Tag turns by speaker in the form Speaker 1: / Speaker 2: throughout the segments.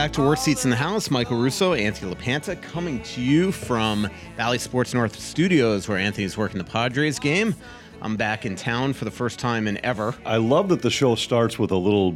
Speaker 1: Back to Worst Seats in the House. Michael Russo, Anthony LaPanta, coming to you from Bally Sports North Studios, where Anthony's working the Padres game. I'm back in town for the first time in ever.
Speaker 2: I love that the show starts with a little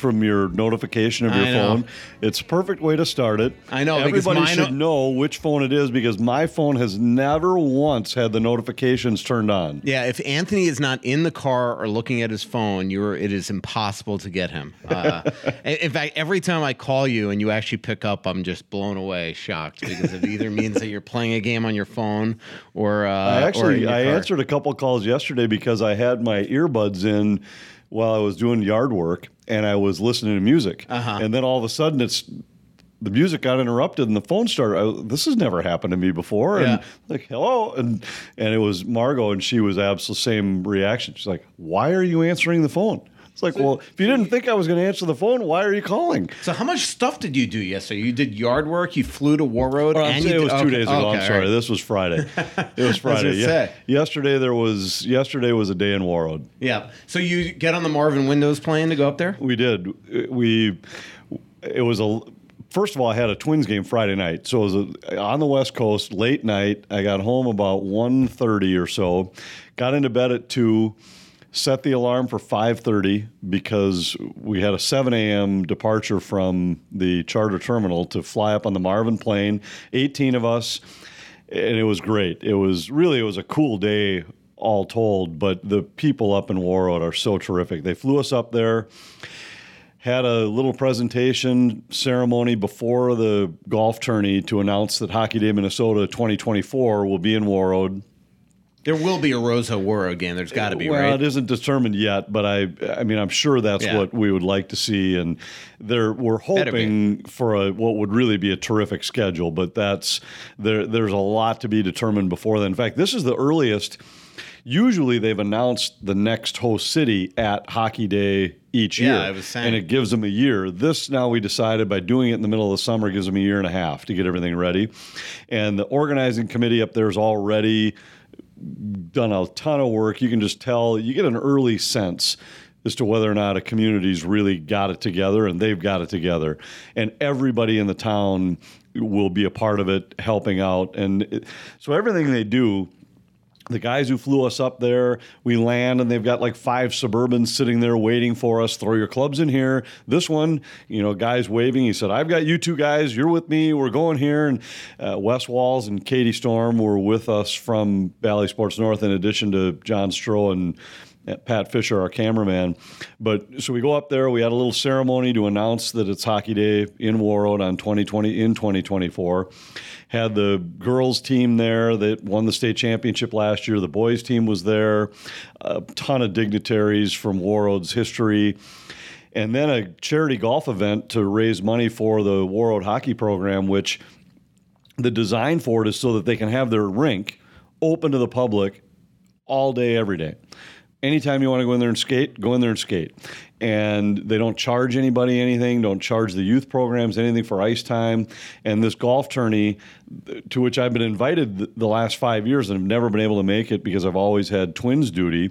Speaker 2: from your notification of your
Speaker 1: I know.
Speaker 2: phone. It's a perfect way to start it.
Speaker 1: I know,
Speaker 2: Everybody should know which phone it is because my phone has never once had the notifications turned on.
Speaker 1: Yeah, if Anthony is not in the car or looking at his phone, you're it is impossible to get him. Uh, in fact, every time I call you and you actually pick up, I'm just blown away, shocked because it either means that you're playing a game on your phone or uh,
Speaker 2: I
Speaker 1: or
Speaker 2: actually
Speaker 1: your
Speaker 2: I
Speaker 1: car.
Speaker 2: answered a couple calls yesterday because I had my earbuds in while I was doing yard work and I was listening to music.
Speaker 1: Uh-huh.
Speaker 2: And then all of a sudden it's the music got interrupted and the phone started. I, this has never happened to me before. And
Speaker 1: Yeah.
Speaker 2: like, hello. And and it was Margot and she was absolutely same reaction. She's like, why are you answering the phone? It's like, well, if you didn't think I was going to answer the phone, why are you calling?
Speaker 1: So how much stuff did you do yesterday? You did yard work. You flew to
Speaker 2: Warroad. I'm
Speaker 1: and
Speaker 2: it was
Speaker 1: did-
Speaker 2: two
Speaker 1: okay,
Speaker 2: days ago.
Speaker 1: okay,
Speaker 2: I'm sorry.
Speaker 1: right.
Speaker 2: This was Friday. It was Friday. Yeah.
Speaker 1: say.
Speaker 2: Yesterday there was yesterday was a day in Warroad.
Speaker 1: Yeah. So you get on the Marvin Windows plane to go up there?
Speaker 2: We did. We it was a first of all I had a Twins game Friday night. So it was a, on the West Coast late night. I got home about 1:30 or so. Got into bed at 2 set the alarm for 5.30 because we had a 7 a.m departure from the charter terminal to fly up on the marvin plane 18 of us and it was great. It was really it was a cool day all told but the people up in warroad are so terrific. They flew us up there had a little presentation ceremony before the golf tourney to announce that hockey day minnesota 2024 will be in warroad
Speaker 1: There will be a Roseau War game. There's got to be,
Speaker 2: well,
Speaker 1: right?
Speaker 2: it isn't determined yet, but I, I mean, I'm sure that's
Speaker 1: Yeah.
Speaker 2: what we would like to see, and there we're hoping for a what would really be a terrific schedule. But that's there. There's a lot to be determined before then. In fact, this is the earliest. Usually, they've announced the next host city at Hockey Day each
Speaker 1: Yeah,
Speaker 2: year,
Speaker 1: I was saying.
Speaker 2: and it gives them a year. This now we decided by doing it in the middle of the summer gives them a year and a half to get everything ready, and the organizing committee up there is already done a ton of work. You can just tell, you get an early sense as to whether or not a community's really got it together and they've got it together. And everybody in the town will be a part of it, helping out. And it, so everything they do, the guys who flew us up there, we land and they've got like five Suburbans sitting there waiting for us. Throw your clubs in here. This one, you know, guys waving. He said, I've got you two guys. You're with me. We're going here. And uh, Wes Walz and Katie Storm were with us from Bally Sports North, in addition to John Stroh and uh, Pat Fisher, our cameraman. But so we go up there. We had a little ceremony to announce that it's Hockey Day in Warroad on 2020 in 2024. Had the girls team there that won the state championship last year. The boys team was there. A ton of dignitaries from Warroad's history. And then a charity golf event to raise money for the Warroad hockey program, which the design for it is so that they can have their rink open to the public all day, every day. Anytime you want to go in there and skate, go in there and skate. And they don't charge anybody anything, don't charge the youth programs anything for ice time. And this golf tourney, to which I've been invited the last five years and have never been able to make it because I've always had twins duty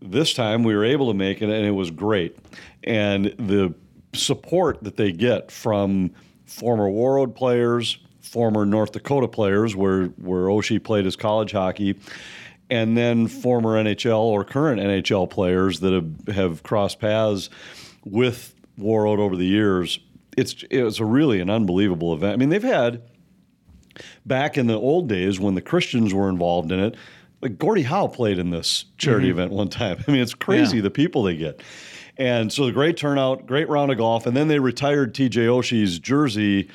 Speaker 2: this time we were able to make it and it was great and the support that they get from former warroad players former north dakota players where, where oshie played his college hockey and then former nhl or current nhl players that have, have crossed paths with warroad over the years it's, it's a really an unbelievable event i mean they've had back in the old days when the Christians were involved in it, like Gordie Howe played in this charity mm-hmm. event one time. I mean, it's crazy
Speaker 1: Yeah.
Speaker 2: the people they get. And so the great turnout, great round of golf, and then they retired TJ Oshie's jersey,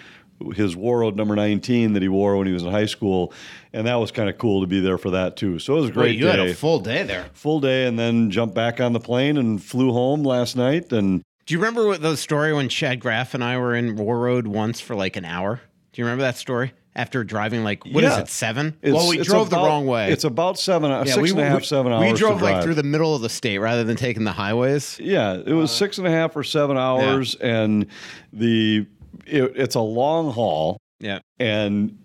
Speaker 2: his Warroad number 19 that he wore when he was in high school, and that was kind of cool to be there for that too. So it was a great
Speaker 1: Wait, you
Speaker 2: day.
Speaker 1: had a full day there.
Speaker 2: full day and then jumped back on the plane and flew home last night and
Speaker 1: Do you remember what the story when Chad Graff and I were in Warroad once for like an hour? Do you remember that story? After driving like what is
Speaker 2: Yeah.
Speaker 1: it seven?
Speaker 2: It's-
Speaker 1: well, we drove the wrong way.
Speaker 2: It's about seven, uh,
Speaker 1: Yeah,
Speaker 2: six and a half, seven hours.
Speaker 1: We drove like through the middle of the state rather than taking the highways.
Speaker 2: Yeah, it was uh, six and a half or seven hours, and the it, it's a long haul.
Speaker 1: Yeah.
Speaker 2: And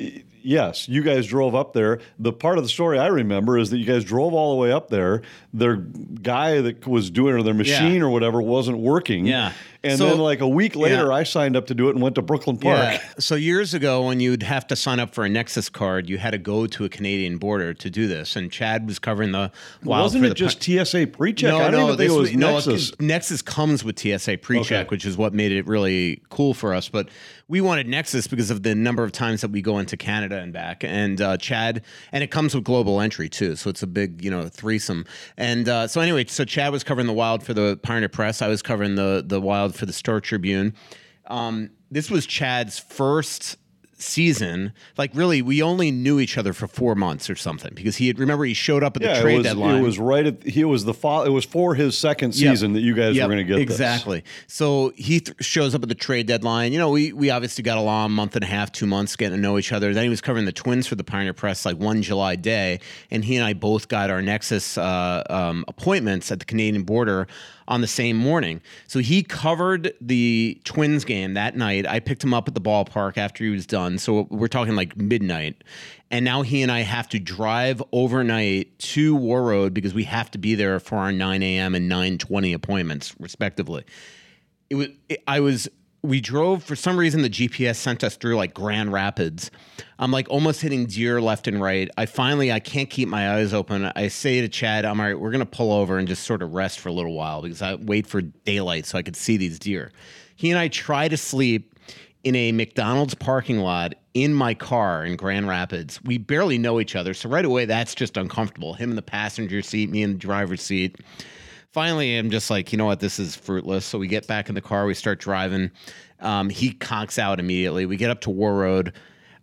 Speaker 2: yes, you guys drove up there. The part of the story I remember is that you guys drove all the way up there. Their guy that was doing or their machine
Speaker 1: Yeah.
Speaker 2: or whatever wasn't working.
Speaker 1: Yeah.
Speaker 2: And
Speaker 1: So-
Speaker 2: then like a week later,
Speaker 1: Yeah.
Speaker 2: I signed up to do it and went to Brooklyn Park.
Speaker 1: Yeah. So years ago, when you'd have to sign up for a Nexus card, you had to go to a Canadian border to do this. And Chad was covering the wild
Speaker 2: Wasn't it just TSA pre-check? I don't even think
Speaker 1: this
Speaker 2: it was
Speaker 1: no,
Speaker 2: Nexus.
Speaker 1: Nexus comes with TSA pre-check,
Speaker 2: Okay.
Speaker 1: which is what made it really cool for us. But we wanted Nexus because of the number of times that we go into Canada and back. And uh, Chad, and it comes with global entry too, so it's a big you know threesome. And uh, so anyway, so Chad was covering the wild for the Pioneer Press. I was covering the the wild for the Star Tribune. Um, this was Chad's first season like really we only knew each other for four months or something because he had remember he showed up at the trade
Speaker 2: it was,
Speaker 1: deadline
Speaker 2: It was right at he was the fall. It was for his second
Speaker 1: Yep.
Speaker 2: season that you guys
Speaker 1: Yep,
Speaker 2: were going to get this.
Speaker 1: exactly. So he th- shows up at the trade deadline. You know, we we obviously got along a month and a half, two months, getting to know each other. Then he was covering the Twins for the Pioneer Press like one July day, and he and I both got our Nexus uh, um, appointments at the Canadian border on the same morning. So he covered the Twins game that night. I picked him up at the ballpark after he was done. So we're talking like midnight. And now he and I have to drive overnight to Warroad because we have to be there for our 9 a.m. and 9:20 appointments, respectively. It was. It, I was. We drove for some reason. The GPS sent us through like Grand Rapids. I'm like almost hitting deer left and right. I finally I can't keep my eyes open. I say to Chad, "I'm all right. We're gonna pull over and just sort of rest for a little while because I wait for daylight so I could see these deer." He and I try to sleep in a McDonald's parking lot in my car in Grand Rapids. We barely know each other, so right away that's just uncomfortable. Him in the passenger seat, me in the driver's seat. Finally, I'm just like, you know what, this is fruitless. So we get back in the car, we start driving. Um, he conks out immediately. We get up to Warroad.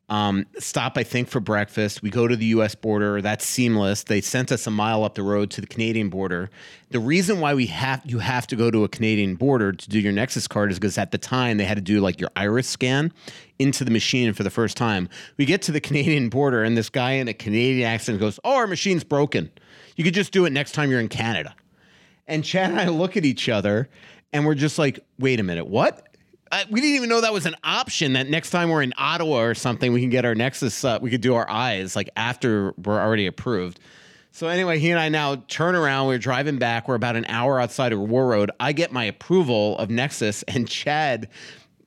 Speaker 1: Um, stop, I think, for breakfast. We go to the U.S. border. That's seamless. They sent us a mile up the road to the Canadian border. The reason why we have you have to go to a Canadian border to do your Nexus card is because at the time they had to do like your iris scan into the machine for the first time. We get to the Canadian border, and this guy in a Canadian accent goes, "Oh, our machine's broken. You could just do it next time you're in Canada." And Chad and I look at each other, and we're just like, "Wait a minute, what?" I, we didn't even know that was an option. That next time we're in Ottawa or something, we can get our Nexus. Uh, we could do our eyes like after we're already approved. So anyway, he and I now turn around. We're driving back. We're about an hour outside of Warroad. I get my approval of Nexus, and Chad,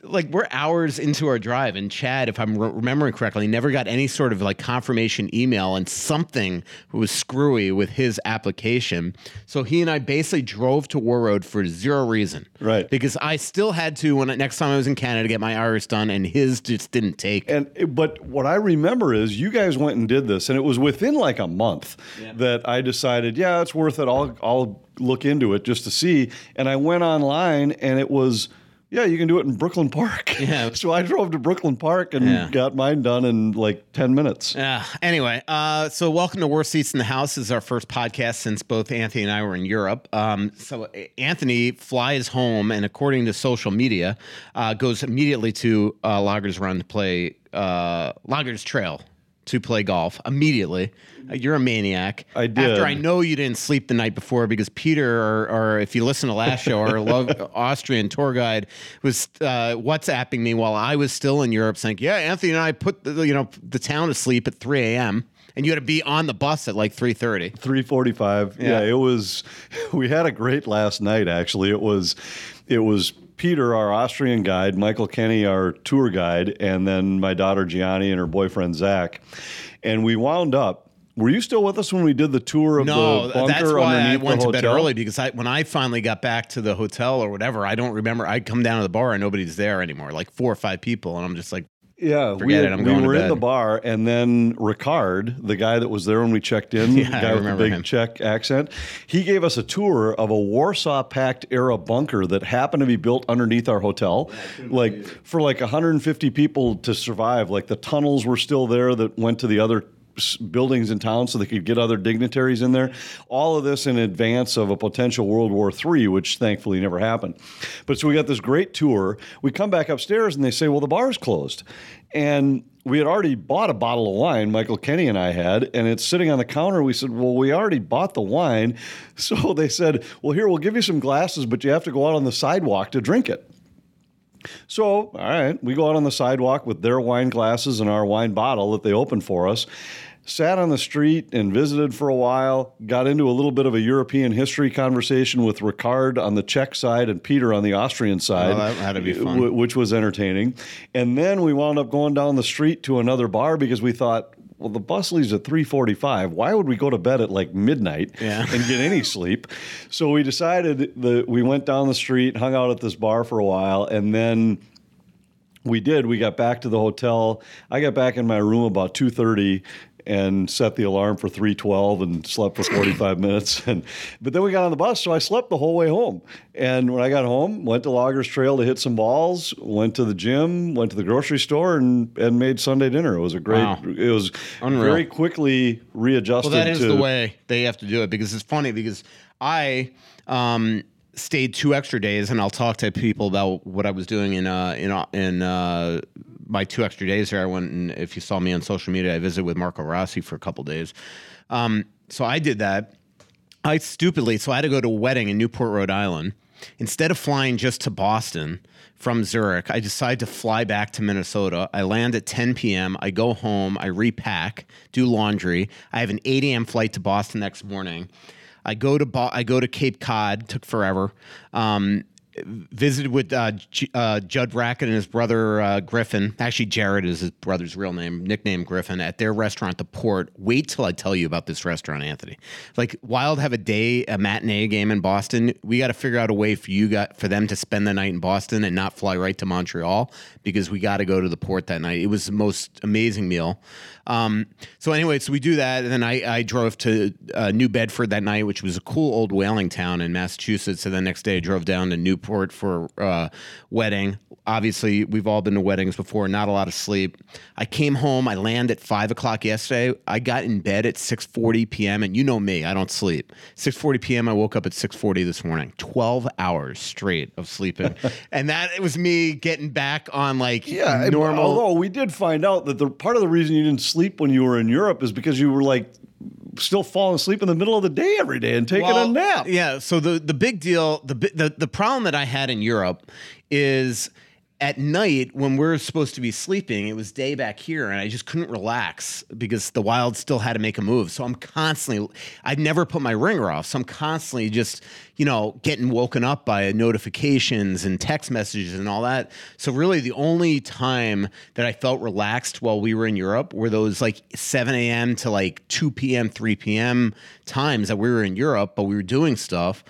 Speaker 1: like we're hours into our drive, and Chad, if I'm re- remembering correctly, never got any sort of like confirmation email, and something was screwy with his application. So he and I basically drove to Warroad for zero reason,
Speaker 2: Right.
Speaker 1: Because I still had to when next time I was in Canada get my iris done, and his just didn't take.
Speaker 2: And but what I remember is you guys went and did this, and it was within like a month that I decided, yeah, it's worth it. I'll I'll look into it just to see. And I went online, and it was. Yeah, you can do it in Brooklyn Park.
Speaker 1: Yeah.
Speaker 2: so I drove to Brooklyn Park and
Speaker 1: Yeah.
Speaker 2: got mine done in like 10 minutes.
Speaker 1: Uh, anyway, uh, so welcome to Worst Seats in the House. This is our first podcast since both Anthony and I were in Europe. Um, so Anthony flies home and, according to social media, uh, goes immediately to uh, Loggers Run to play uh, Loggers Trail to play golf immediately. You're a maniac.
Speaker 2: I did.
Speaker 1: After I know you didn't sleep the night before because Peter, or, or if you listen to last show, our love Austrian tour guide was uh, WhatsApping me while I was still in Europe, saying, "Yeah, Anthony and I put the, you know the town to sleep at 3 a.m." And you had to be on the bus at like 3:30.
Speaker 2: 345 yeah.
Speaker 1: Yeah.
Speaker 2: it was we had a great last night actually it was it was peter our austrian guide michael kenny our tour guide and then my daughter gianni and her boyfriend zach and we wound up were you still with us when we did the tour of
Speaker 1: No,
Speaker 2: the bunker No,
Speaker 1: that's why I went to bed early because I when I finally got back to the hotel or whatever, I don't remember. I come down to the bar and nobody's there anymore, like four or five people, and I'm just like,
Speaker 2: Yeah, we,
Speaker 1: it, I'm
Speaker 2: we
Speaker 1: going to
Speaker 2: were in the bar, and then Ricard, the guy that was there when we checked in,
Speaker 1: Yeah,
Speaker 2: the
Speaker 1: I
Speaker 2: guy with the big
Speaker 1: him.
Speaker 2: Czech accent, he gave us a tour of a Warsaw Pact era bunker that happened to be built underneath our hotel, like for like 150 people to survive. Like the tunnels were still there that went to the other s- buildings in town so they could get other dignitaries in there. All of this in advance of a potential World War III, which thankfully never happened. But so we got this great tour. We come back upstairs and they say, well, the bar's closed. And we had already bought a bottle of wine, Michael Kenny and I had, and it's sitting on the counter. We said, Well, we already bought the wine. So they said, Well, here, we'll give you some glasses, but you have to go out on the sidewalk to drink it. So, all right, we go out on the sidewalk with their wine glasses and our wine bottle that they opened for us. Sat on the street and visited for a while. Got into a little bit of a European history conversation with Ricard on the Czech side and Peter on the Austrian side.
Speaker 1: Oh, that had to be fun.
Speaker 2: which was entertaining. And then we wound up going down the street to another bar because we thought, well, the bus leaves at 3:45. Why would we go to bed at like midnight
Speaker 1: Yeah.
Speaker 2: and get any sleep? So we decided that we went down the street, hung out at this bar for a while, and then we did. We got back to the hotel. I got back in my room about 2:30 and set the alarm for 3:12 and slept for 45 minutes and but then we got on the bus so I slept the whole way home. And when I got home, went to Loggers Trail to hit some balls, went to the gym, went to the grocery store and and made Sunday dinner. It was a great
Speaker 1: Wow.
Speaker 2: it was
Speaker 1: Unreal.
Speaker 2: very quickly readjusted
Speaker 1: Well, that is
Speaker 2: to
Speaker 1: the way they have to do it because it's funny because I um, stayed two extra days, and I'll talk to people about what I was doing in uh, in uh, in uh, my two extra days there. I went and if you saw me on social media, I visited with Marco Rossi for a couple days. Um, so I did that. I stupidly, so I had to go to a wedding in Newport, Rhode Island. Instead of flying just to Boston from Zurich, I decided to fly back to Minnesota. I land at 10 p.m. I go home, I repack, do laundry. I have an 8 a.m. flight to Boston next morning. I go to Bo- I go to Cape Cod. Took forever. Um, visited with uh, J- uh, Judd Brackett and his brother uh, Griffin. Actually, Jared is his brother's real name, nickname Griffin, at their restaurant, The Port. Wait till I tell you about this restaurant, Anthony. Like Wild have a day, a matinee game in Boston. We got to figure out a way for you got for them to spend the night in Boston and not fly right to Montreal because we got to go to the port that night. It was the most amazing meal. Um, so anyway, so we do that, and then I, I drove to uh, New Bedford that night, which was a cool old whaling town in Massachusetts. And the next day, I drove down to Newport for uh, wedding. Obviously, we've all been to weddings before. Not a lot of sleep. I came home. I landed at five o'clock yesterday. I got in bed at six forty p.m. And you know me, I don't sleep. Six forty p.m. I woke up at six forty this morning. Twelve hours straight of sleeping, and that it was me getting back on like
Speaker 2: Yeah,
Speaker 1: normal.
Speaker 2: Although we did find out that the part of the reason you didn't sleep when you were in Europe is because you were like still falling asleep in the middle of the day every day and taking a nap.
Speaker 1: Yeah. So the the big deal, the the the problem that I had in Europe is at night when we're supposed to be sleeping, it was day back here, and I just couldn't relax because the wild still had to make a move. So I'm constantly, I'd never put my ringer off, so I'm constantly just, you know, getting woken up by notifications and text messages and all that. So really, the only time that I felt relaxed while we were in Europe were those like 7 a.m. to like 2 p.m., 3 p.m. times that we were in Europe, but we were doing stuff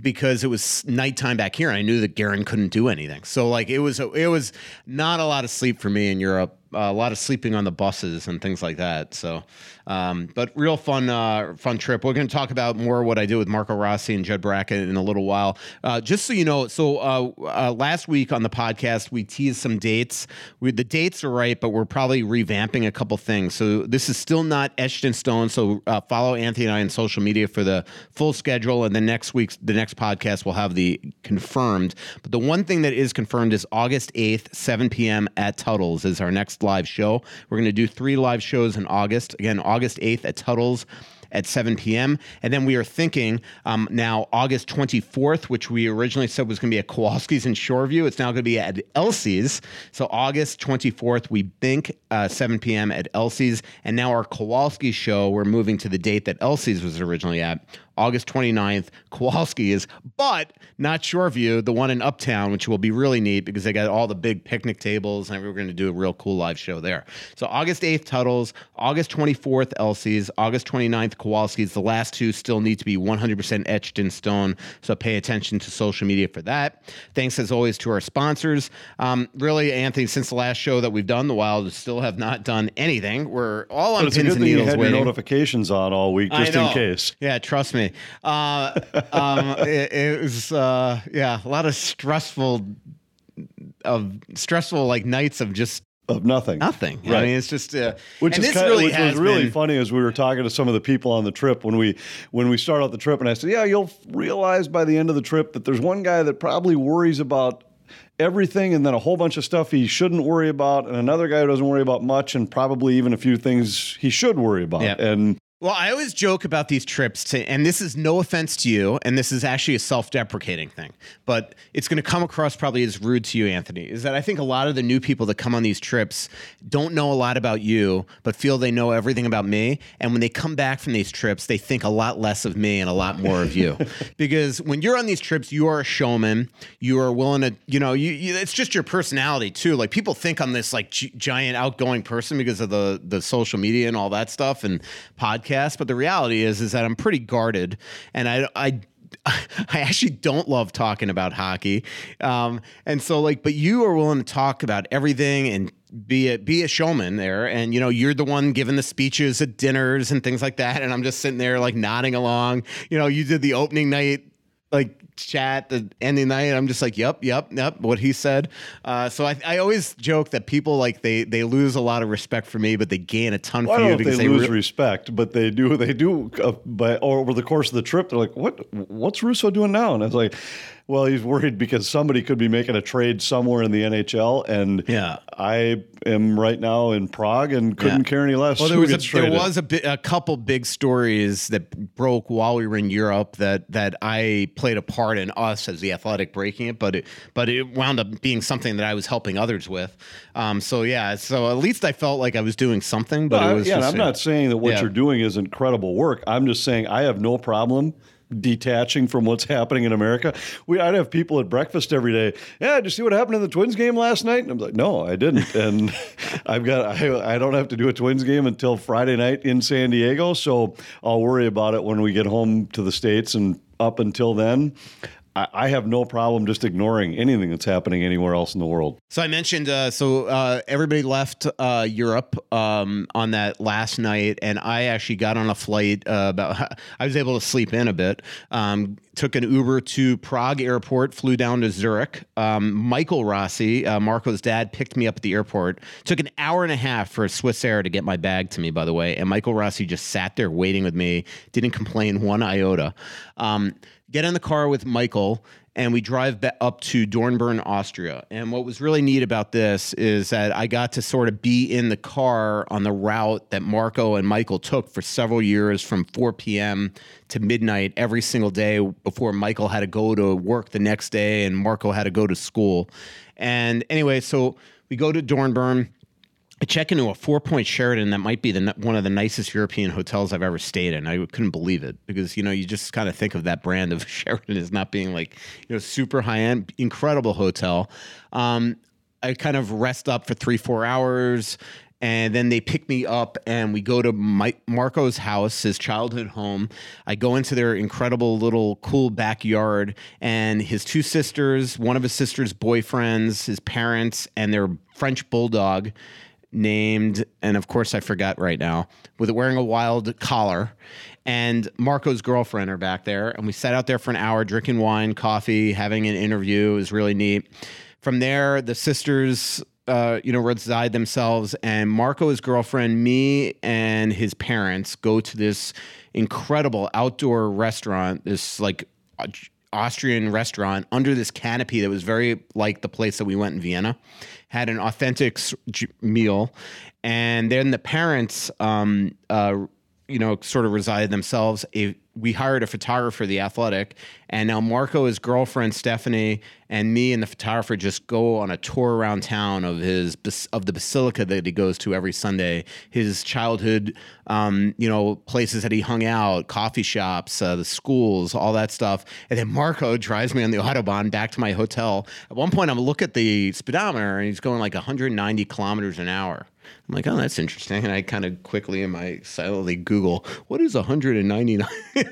Speaker 1: because it was nighttime back here I knew that Guerin couldn't do anything. So like it was it was not a lot of sleep for me in Europe. A lot of sleeping on the buses and things like that. So, um, but real fun, uh, fun trip. We're going to talk about more what I did with Marco Rossi and Judd Brackett in a little while. Uh, just so you know, so uh, uh, last week on the podcast we teased some dates. We, the dates are right, but we're probably revamping a couple things. So this is still not etched in stone. So uh, follow Anthony and I on social media for the full schedule, and then next week's the next podcast will have the confirmed. But the one thing that is confirmed is August eighth, seven p.m. at Tuttle's is our next live show. We're going to do three live shows in August. Again, August eighth at Tuttle's at 7 p.m. And then we are thinking um, now August 24th, which we originally said was going to be at Kowalski's in Shoreview. It's now going to be at Elsie's. So August 24th, we think uh, 7 p.m. at Elsie's. And now our Kowalski show, we're moving to the date that Elsie's was originally at. August 29th, Kowalski is, but not Shoreview, the one in Uptown, which will be really neat because they got all the big picnic tables and we're going to do a real cool live show there. So August 8th, Tuttle's, August 24th, Elsie's, August 29th, Kowalski's. The last two still need to be 100% etched in stone. So pay attention to social media for that. Thanks as always to our sponsors. Um, really, Anthony, since the last show that we've done, the Wild still have not done anything. We're all on
Speaker 2: But
Speaker 1: pins and
Speaker 2: thing you
Speaker 1: needles
Speaker 2: had your notifications on all week just in case.
Speaker 1: Yeah, trust me. Uh, um, it, it was uh, yeah, a lot of stressful of stressful like nights of just
Speaker 2: Of nothing.
Speaker 1: nothing. I mean, it's just uh,
Speaker 2: Which
Speaker 1: and
Speaker 2: is kind
Speaker 1: really
Speaker 2: which was really
Speaker 1: been-
Speaker 2: funny as we were talking to some of the people on the trip when we when we start out the trip and I said, "Yeah, you'll realize by the end of the trip that there's one guy that probably worries about everything and then a whole bunch of stuff he shouldn't worry about and another guy who doesn't worry about much and probably even a few things he should worry about." And
Speaker 1: Well, I always joke about these trips, to, and this is no offense to you, and this is actually a self deprecating thing, but it's going to come across probably as rude to you, Anthony. Is that I think a lot of the new people that come on these trips don't know a lot about you, but feel they know everything about me. And when they come back from these trips, they think a lot less of me and a lot more of you. because when you're on these trips, you are a showman. You are willing to, you know, you, you it's just your personality too. Like people think I'm this like gi- giant outgoing person because of the the social media and all that stuff and podcasts podcast, but the reality is is that I'm pretty guarded, and I I. I actually don't love talking about hockey, um, and so like, but you are willing to talk about everything and be a be a showman there, and you know you're the one giving the speeches at dinners and things like that, and I'm just sitting there like nodding along. You know, you did the opening night like chat the end ending night i'm just like yep yep yep what he said uh, so I, I always joke that people like they they lose a lot of respect for me but they gain a ton
Speaker 2: well,
Speaker 1: for you because
Speaker 2: they,
Speaker 1: they
Speaker 2: lose
Speaker 1: re-
Speaker 2: respect, but they do. They do. Uh, by over the course of the trip, they're like, "What? What's Russo doing now?" And I was like, "Well, he's worried because somebody could be making a trade somewhere in the NHL, and
Speaker 1: Yeah.
Speaker 2: I am right now in Prague and couldn't
Speaker 1: Yeah.
Speaker 2: care any less.
Speaker 1: Well, there was a,
Speaker 2: gets
Speaker 1: there was a, bi- a couple big stories that broke while we were in Europe that that I played a part in us as the athletic breaking it, but it but it wound up being something that I was helping others with. Um, so yeah, so at least I felt like I was doing something, but
Speaker 2: No,
Speaker 1: it was
Speaker 2: yeah,
Speaker 1: just,
Speaker 2: I'm not saying that what
Speaker 1: Yeah.
Speaker 2: you're doing is incredible work. I'm just saying I have no problem detaching from what's happening in America. We I'd have people at breakfast every day. Yeah, did you see what happened in the Twins game last night? And I'm like, no, I didn't. And I've got I, I don't have to do a Twins game until Friday night in San Diego, so I'll worry about it when we get home to the states. And up until then. I have no problem just ignoring anything that's happening anywhere else in the world.
Speaker 1: So I mentioned, uh, so uh, everybody left uh, Europe um, on that last night, and I actually got on a flight. Uh, about I was able to sleep in a bit. Um, took an Uber to Prague airport, flew down to Zurich. Um, Michael Rossi, uh, Marco's dad, picked me up at the airport. Took an hour and a half for Swiss Air to get my bag to me, by the way. And Michael Rossi just sat there waiting with me, didn't complain one iota. Get in the car with Michael and we drive up to Dornbirn, Austria. And what was really neat about this is that I got to sort of be in the car on the route that Marco and Michael took for several years from 4 p.m. to midnight every single day before Michael had to go to work the next day and Marco had to go to school. And anyway, so we go to Dornbirn. I check into a four point Sheraton that might be the one of the nicest European hotels I've ever stayed in. I couldn't believe it because you know you just kind of think of that brand of Sheraton as not being like you know super high end, incredible hotel. Um, I kind of rest up for three four hours. And then they pick me up, and we go to Mike, Marco's house, his childhood home. I go into their incredible little cool backyard, and his two sisters, one of his sisters' boyfriends, his parents, and their French bulldog named, and of course I forgot right now, with wearing a wild collar. And Marco's girlfriend are back there, and we sat out there for an hour drinking wine, coffee, having an interview. It was really neat. From there, the sisters, uh, you know, reside themselves, and Marco's girlfriend, me, and his parents go to this incredible outdoor restaurant. This like Austrian restaurant under this canopy that was very like the place that we went in Vienna. Had an authentic meal, and then the parents, um, uh, you know, sort of resided themselves. A, we hired a photographer, the athletic, and now Marco, his girlfriend Stephanie, and me and the photographer just go on a tour around town of his of the basilica that he goes to every Sunday. His childhood, um, you know, places that he hung out, coffee shops, uh, the schools, all that stuff. And then Marco drives me on the autobahn back to my hotel. At one point, I'm look at the speedometer, and he's going like 190 kilometers an hour. I'm like, oh, that's interesting. And I kind of quickly in my silently Google, what is 199?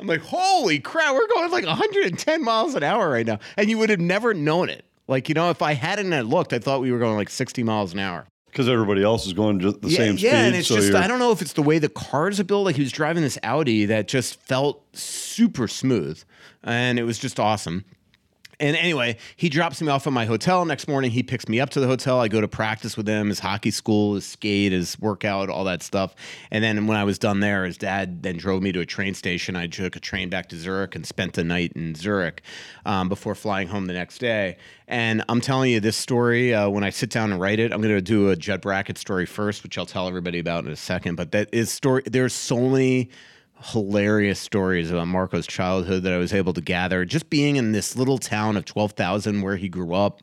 Speaker 1: I'm like, holy crap, we're going like 110 miles an hour right now. And you would have never known it. Like, you know, if I hadn't had looked, I thought we were going like 60 miles an hour.
Speaker 2: Because everybody else is going just the
Speaker 1: yeah,
Speaker 2: same speed.
Speaker 1: yeah, and it's
Speaker 2: so
Speaker 1: just I don't know if it's the way the cars are built. Like he was driving this Audi that just felt super smooth, and it was just awesome. And anyway, he drops me off at my hotel. Next morning, he picks me up to the hotel. I go to practice with him, his hockey school, his skate, his workout, all that stuff. And then when I was done there, his dad then drove me to a train station. I took a train back to Zurich and spent the night in Zurich um, before flying home the next day. And I'm telling you this story uh, when I sit down and write it. I'm going to do a Judd Brackett story first, which I'll tell everybody about in a second. But that is story. There's so many hilarious stories about Marco's childhood that I was able to gather. Just being in this little town of twelve thousand where he grew up.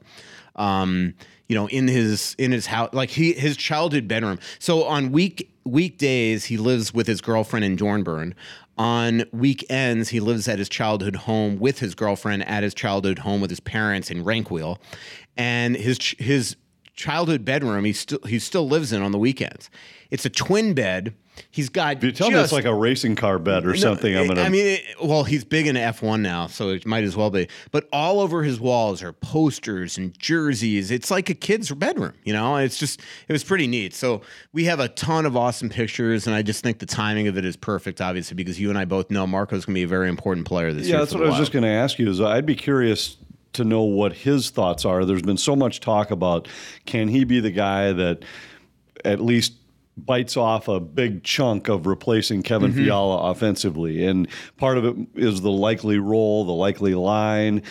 Speaker 1: Um, you know, in his in his house, like he his childhood bedroom. So on week weekdays, he lives with his girlfriend in Dornbirn. On weekends, he lives at his childhood home with his girlfriend at his childhood home with his parents in Rankweil, and his his childhood bedroom he still he still lives in on the weekends. It's a twin bed. He's got.
Speaker 2: If you tell
Speaker 1: just,
Speaker 2: me it's like a racing car bed or
Speaker 1: no,
Speaker 2: something, I'm gonna.
Speaker 1: I mean, it, well, he's big into F1 now, so it might as well be. But all over his walls are posters and jerseys. It's like a kid's bedroom, you know. It's just it was pretty neat. So we have a ton of awesome pictures, and I just think the timing of it is perfect, obviously, because you and I both know Marco's going to be a very important player this
Speaker 2: yeah,
Speaker 1: year.
Speaker 2: Yeah, that's what I was just going to ask you. Is uh, I'd be curious to know what his thoughts are. There's been so much talk about can he be the guy that at least bites off a big chunk of replacing Kevin
Speaker 1: Mm-hmm.
Speaker 2: Fiala offensively. And part of it is the likely role, the likely line.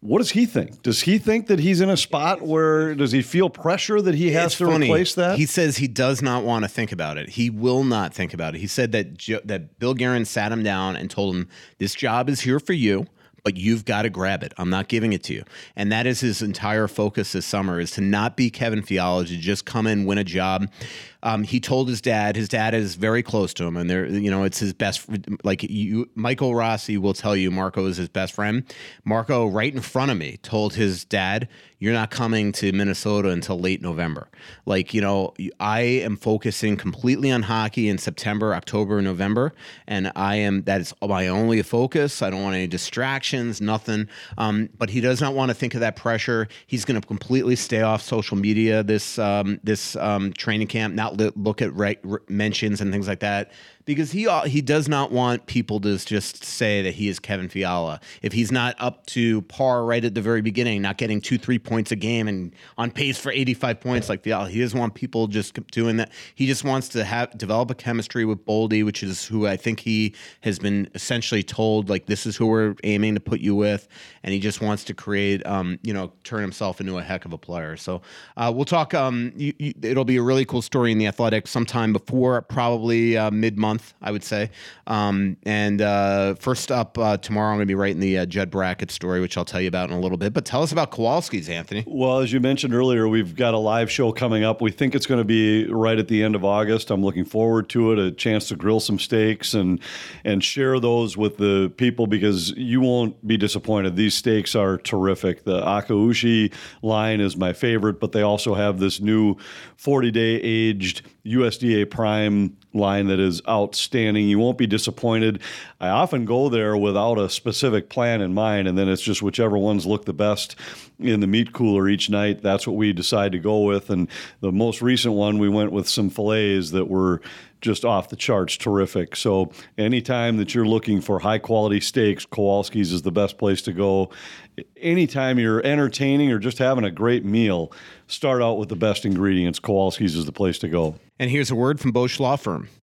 Speaker 2: What does he think? Does he think that he's in a spot where does he feel pressure that he has
Speaker 1: It's
Speaker 2: to
Speaker 1: funny.
Speaker 2: replace that?
Speaker 1: He says he does not want to think about it. He will not think about it. He said that jo- that Bill Guerin sat him down and told him, "This job is here for you." But you've got to grab it. I'm not giving it to you, and that is his entire focus this summer: is to not be Kevin Fiala, to just come in, win a job. Um, he told his dad. His dad is very close to him, and they're you know it's his best. Like you, Michael Rossi will tell you, Marco is his best friend. Marco, right in front of me, told his dad, "You're not coming to Minnesota until late November." Like you know, I am focusing completely on hockey in September, October, November, and I am that is my only focus. I don't want any distractions, nothing. Um, but he does not want to think of that pressure. He's going to completely stay off social media this um, this um, training camp, not look at re- mentions and things like that. Because he he does not want people to just say that he is Kevin Fiala. If he's not up to par right at the very beginning, not getting two three points a game and on pace for eighty five points like Fiala, he doesn't want people just doing that. He just wants to have develop a chemistry with Boldy, which is who I think he has been essentially told like this is who we're aiming to put you with, and he just wants to create um, you know turn himself into a heck of a player. So uh, we'll talk. Um, you, you, it'll be a really cool story in the Athletic sometime before probably uh, mid month, I would say. Um, and uh, first up uh, tomorrow, I'm going to be writing the uh, Judd Brackett story, which I'll tell you about in a little bit. But tell us about Kowalski's, Anthony.
Speaker 2: Well, as you mentioned earlier, we've got a live show coming up. We think it's going to be right at the end of August. I'm looking forward to it. A chance to grill some steaks and and share those with the people because you won't be disappointed. These steaks are terrific. The Akaushi line is my favorite, but they also have this new 40 day aged USDA Prime line that is outstanding. You won't be disappointed. I often go there without a specific plan in mind, and then it's just whichever ones look the best in the meat cooler each night. That's what we decide to go with. And the most recent one, we went with some fillets that were just off the charts terrific. So anytime that you're looking for high quality steaks, Kowalski's is the best place to go. Anytime you're entertaining or just having a great meal, start out with the best ingredients. Kowalski's is the place to go.
Speaker 1: And here's a word from Bosch Law Firm.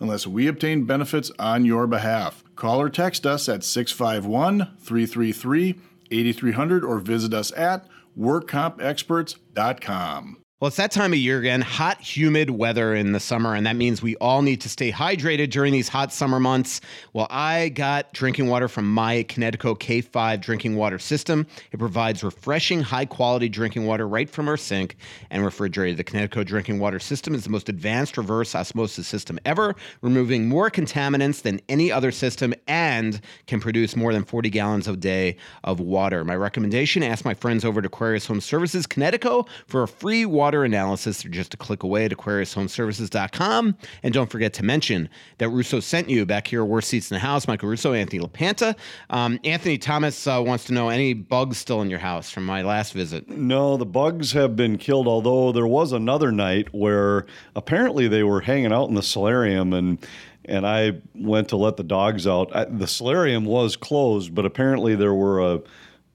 Speaker 3: unless we obtain benefits on your behalf. Call or text us at 651 333 8300 or visit us at workcompexperts.com.
Speaker 1: Well, it's that time of year again, hot, humid weather in the summer, and that means we all need to stay hydrated during these hot summer months. Well, I got drinking water from my Kinetico K5 drinking water system. It provides refreshing, high quality drinking water right from our sink and refrigerated. The Kinetico drinking water system is the most advanced reverse osmosis system ever, removing more contaminants than any other system and can produce more than 40 gallons a day of water. My recommendation ask my friends over at Aquarius Home Services Kinetico for a free water water analysis. They're just a click away at AquariusHomeservices.com. And don't forget to mention that Russo sent you back here, worst seats in the house. Michael Russo, Anthony LaPanta. Um, Anthony Thomas uh, wants to know any bugs still in your house from my last visit.
Speaker 2: No, the bugs have been killed, although there was another night where apparently they were hanging out in the solarium and and I went to let the dogs out. I, the solarium was closed, but apparently there were a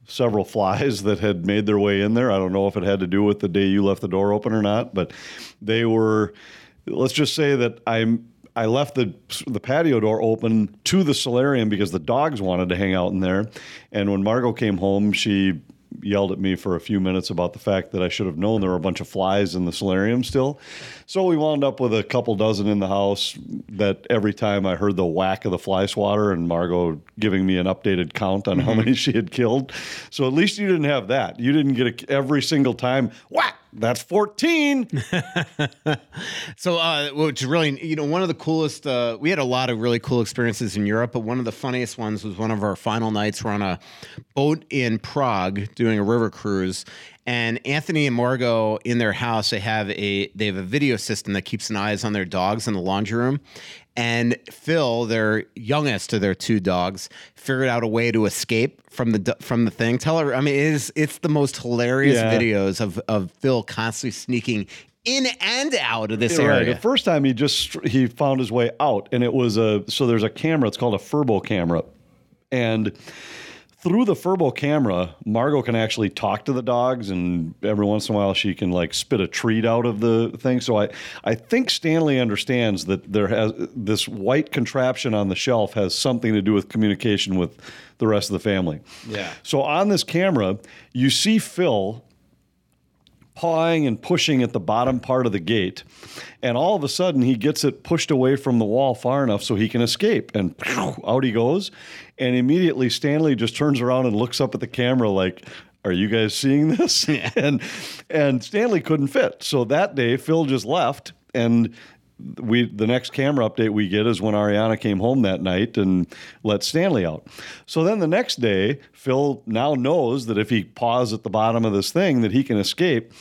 Speaker 2: several flies that had made their way in there. I don't know if it had to do with the day you left the door open or not, but they were. Let's just say that I'm. I left the the patio door open to the solarium because the dogs wanted to hang out in there, and when Margot came home, she yelled at me for a few minutes about the fact that I should have known there were a bunch of flies in the solarium still. So we wound up with a couple dozen in the house that every time I heard the whack of the fly swatter and Margot giving me an updated count on how mm-hmm. many she had killed. So at least you didn't have that. You didn't get a, every single time whack that's 14.
Speaker 1: so, uh, which really, you know, one of the coolest, uh, we had a lot of really cool experiences in Europe, but one of the funniest ones was one of our final nights. We're on a boat in Prague doing a river cruise. And Anthony and Margot in their house, they have a they have a video system that keeps an eyes on their dogs in the laundry room. And Phil, their youngest of their two dogs, figured out a way to escape from the from the thing. Tell her, I mean, it is it's the most hilarious yeah. videos of of Phil constantly sneaking in and out of this area.
Speaker 2: The first time he just he found his way out, and it was a so there's a camera. It's called a Furbo camera, and through the Furbo camera, Margot can actually talk to the dogs, and every once in a while she can like spit a treat out of the thing. So I, I think Stanley understands that there has this white contraption on the shelf has something to do with communication with the rest of the family.
Speaker 1: Yeah.
Speaker 2: So on this camera, you see Phil pawing and pushing at the bottom part of the gate. And all of a sudden, he gets it pushed away from the wall far enough so he can escape. And out he goes. And immediately, Stanley just turns around and looks up at the camera like, are you guys seeing this? Yeah. And and Stanley couldn't fit. So that day, Phil just left, and we the next camera update we get is when Ariana came home that night and let Stanley out. So then the next day, Phil now knows that if he paws at the bottom of this thing that he can escape.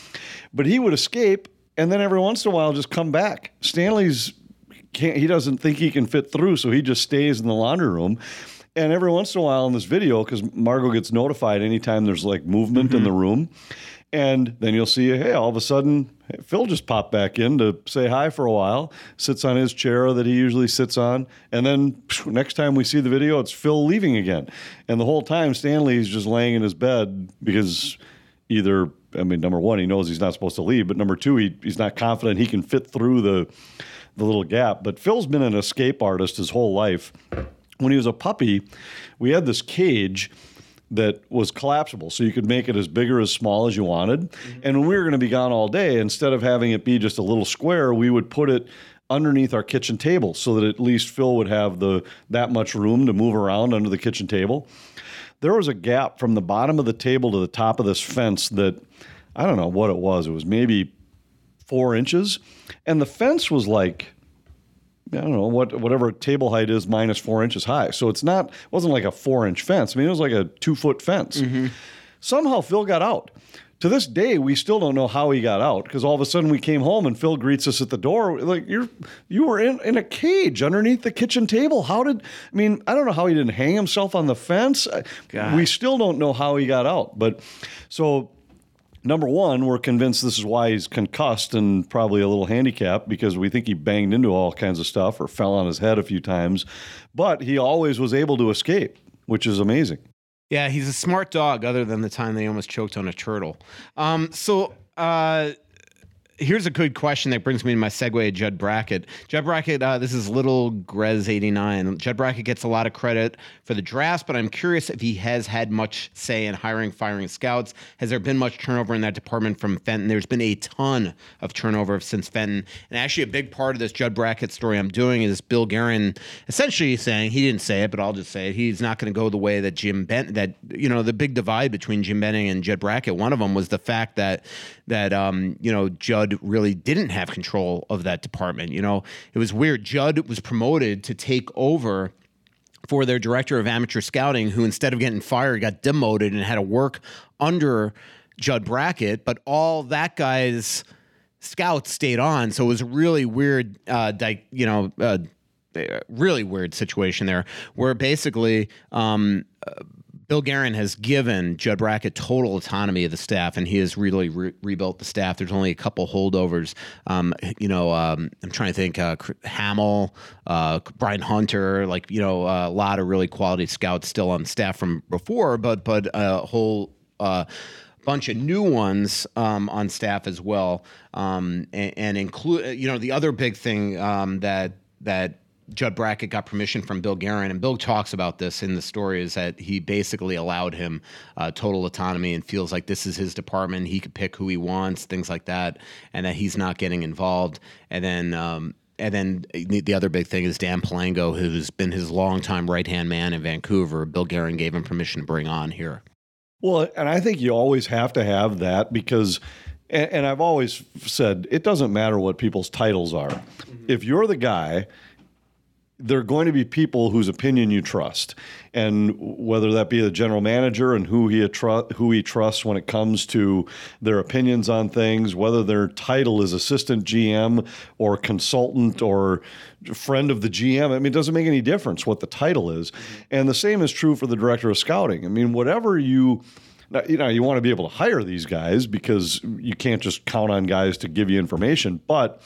Speaker 2: But he would escape and then every once in a while just come back. Stanley's can't he doesn't think he can fit through, so he just stays in the laundry room. And every once in a while in this video, because Margot gets notified anytime there's like movement mm-hmm. in the room, and then you'll see, hey, all of a sudden, Phil just popped back in to say hi for a while, sits on his chair that he usually sits on. And then next time we see the video, it's Phil leaving again. And the whole time, Stanley's just laying in his bed because either, I mean, number one, he knows he's not supposed to leave, but number two, he, he's not confident he can fit through the, the little gap. But Phil's been an escape artist his whole life. When he was a puppy, we had this cage that was collapsible, so you could make it as big or as small as you wanted. Mm-hmm. And when we were going to be gone all day, instead of having it be just a little square, we would put it underneath our kitchen table so that at least Phil would have the that much room to move around under the kitchen table. There was a gap from the bottom of the table to the top of this fence that I don't know what it was. It was maybe four inches, and the fence was like I don't know what whatever table height is minus four inches high. So it's not it wasn't like a four inch fence. I mean, it was like a two foot fence. Mm-hmm. Somehow Phil got out. To this day, we still don't know how he got out because all of a sudden we came home and Phil greets us at the door like you're you were in, in a cage underneath the kitchen table. How did I mean? I don't know how he didn't hang himself on the fence. God. We still don't know how he got out. But so number one, we're convinced this is why he's concussed and probably a little handicapped because we think he banged into all kinds of stuff or fell on his head a few times. But he always was able to escape, which is amazing.
Speaker 1: Yeah, he's a smart dog, other than the time they almost choked on a turtle. Um, so, uh, here's a good question that brings me to my segue Judd Brackett. Judd Brackett, uh, this is little Grez89. Judd Brackett gets a lot of credit for the drafts, but I'm curious if he has had much say in hiring, firing scouts. Has there been much turnover in that department from Fenton? There's been a ton of turnover since Fenton. And actually, a big part of this Judd Brackett story I'm doing is Bill Guerin essentially saying, he didn't say it, but I'll just say it, he's not going to go the way that Jim Bent, that, you know, the big divide between Jim Benning and Judd Brackett, one of them was the fact that, that, um, you know, Judd really didn't have control of that department. You know, it was weird. Judd was promoted to take over for their director of amateur scouting, who instead of getting fired, got demoted and had to work under Judd Brackett. But all that guy's scouts stayed on, so it was a really weird, uh, di- you know, uh, really weird situation there, where basically. Um, uh, Bill Guerin has given Judd Brackett total autonomy of the staff, and he has really re- rebuilt the staff. There's only a couple holdovers. Um, you know, um, I'm trying to think. Uh, Hamill, uh, Brian Hunter, like you know, a lot of really quality scouts still on staff from before, but but a whole. Uh, bunch of new ones um, on staff as well, um, and, and include you know the other big thing um, that that Judd Brackett got permission from Bill Guerin, and Bill talks about this in the story, is that he basically allowed him uh, total autonomy and feels like this is his department. He could pick who he wants, things like that, and that he's not getting involved. And then, um, and then the other big thing is Dan Palango, who's been his longtime right hand man in Vancouver. Bill Guerin gave him permission to bring on here.
Speaker 2: Well, and I think you always have to have that because and, I've always said it doesn't matter what people's titles are. Mm-hmm. If you're the guy there are going to be people whose opinion you trust, and whether that be the general manager and who he who he trusts when it comes to their opinions on things, whether their title is assistant GM or consultant or friend of the GM. I mean, it doesn't make any difference what the title is, mm-hmm. and the same is true for the director of scouting. I mean, whatever you you know, you want to be able to hire these guys because you can't just count on guys to give you information, but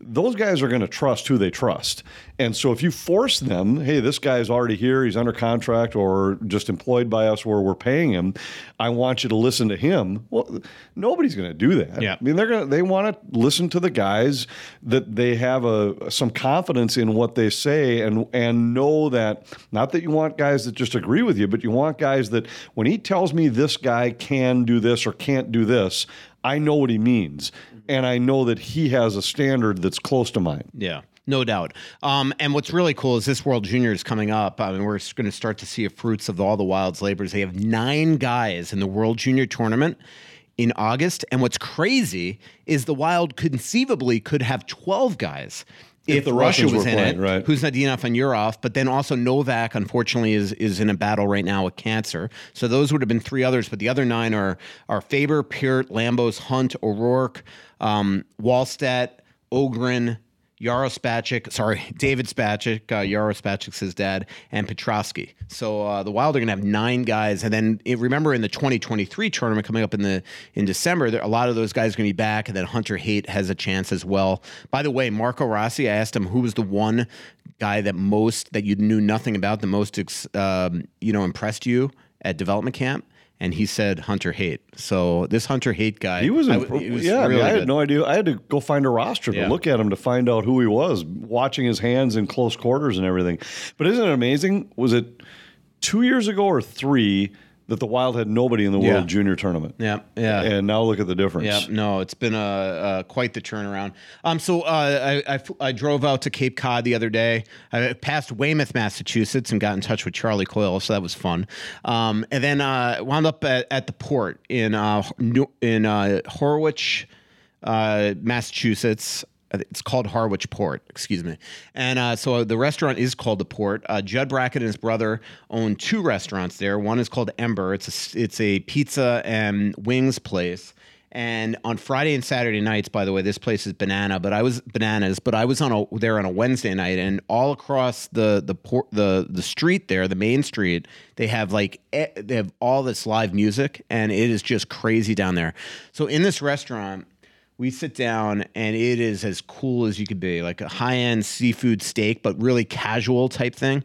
Speaker 2: those guys are going to trust who they trust. And so if you force them, hey, this guy is already here, he's under contract or just employed by us where we're paying him, I want you to listen to him. Well, nobody's going to do that.
Speaker 1: Yeah.
Speaker 2: I mean, they're going to they want to listen to the guys that they have a some confidence in what they say and and know that not that you want guys that just agree with you, but you want guys that when he tells me this guy can do this or can't do this, I know what he means and I know that he has a standard that's close to mine.
Speaker 1: Yeah. No doubt. Um, and what's really cool is this World Junior is coming up. I mean, we're going to start to see the fruits of all the Wild's labors. They have nine guys in the World Junior tournament in August. And what's crazy is the Wild conceivably could have 12 guys if, if the Russia was in playing, it,
Speaker 2: right.
Speaker 1: Khusnutdinov and Yurov, but then also Novak, unfortunately, is is in a battle right now with cancer. So those would have been three others, but the other nine are are Faber, Peart, Lambos, Hunt, O'Rourke, um, Wallstedt, Ogren, Yaro Spacek, sorry, David Spacek, uh, Yaro Spacek's his dad, and Petrosky. So uh, the Wild are going to have nine guys, and then remember in the 2023 tournament coming up in the in December, there, a lot of those guys are going to be back, and then Hunter Haight has a chance as well. By the way, Marco Rossi, I asked him who was the one guy that most that you knew nothing about, the most um, you know impressed you at development camp and he said Hunter Haight. So this Hunter Haight guy,
Speaker 2: he was, I, was yeah. Really I, had no idea. I had to go find a roster to yeah. look at him to find out who he was, watching his hands in close quarters and everything. But isn't it amazing? Was it two years ago or three? That the Wild had nobody in the World Junior Tournament.
Speaker 1: Yeah, yeah.
Speaker 2: And now look at the difference.
Speaker 1: Yeah, no, it's been a, a quite the turnaround. Um, so uh, I, I, I drove out to Cape Cod the other day. I passed Weymouth, Massachusetts, and got in touch with Charlie Coyle, so that was fun. Um, and then uh, wound up at, at the port in uh, in uh, Horwich, uh, Massachusetts it's called Harwich Port, excuse me. And uh, so the restaurant is called the Port. Uh, Judd Brackett and his brother own two restaurants there. One is called Ember. It's a it's a pizza and wings place. And on Friday and Saturday nights, by the way, this place is banana. But I was bananas. But I was on a there on a Wednesday night, and all across the the port the the street there, the main street, they have like they have all this live music, and it is just crazy down there. So in this restaurant we sit down and it is as cool as you could be like a high-end seafood steak but really casual type thing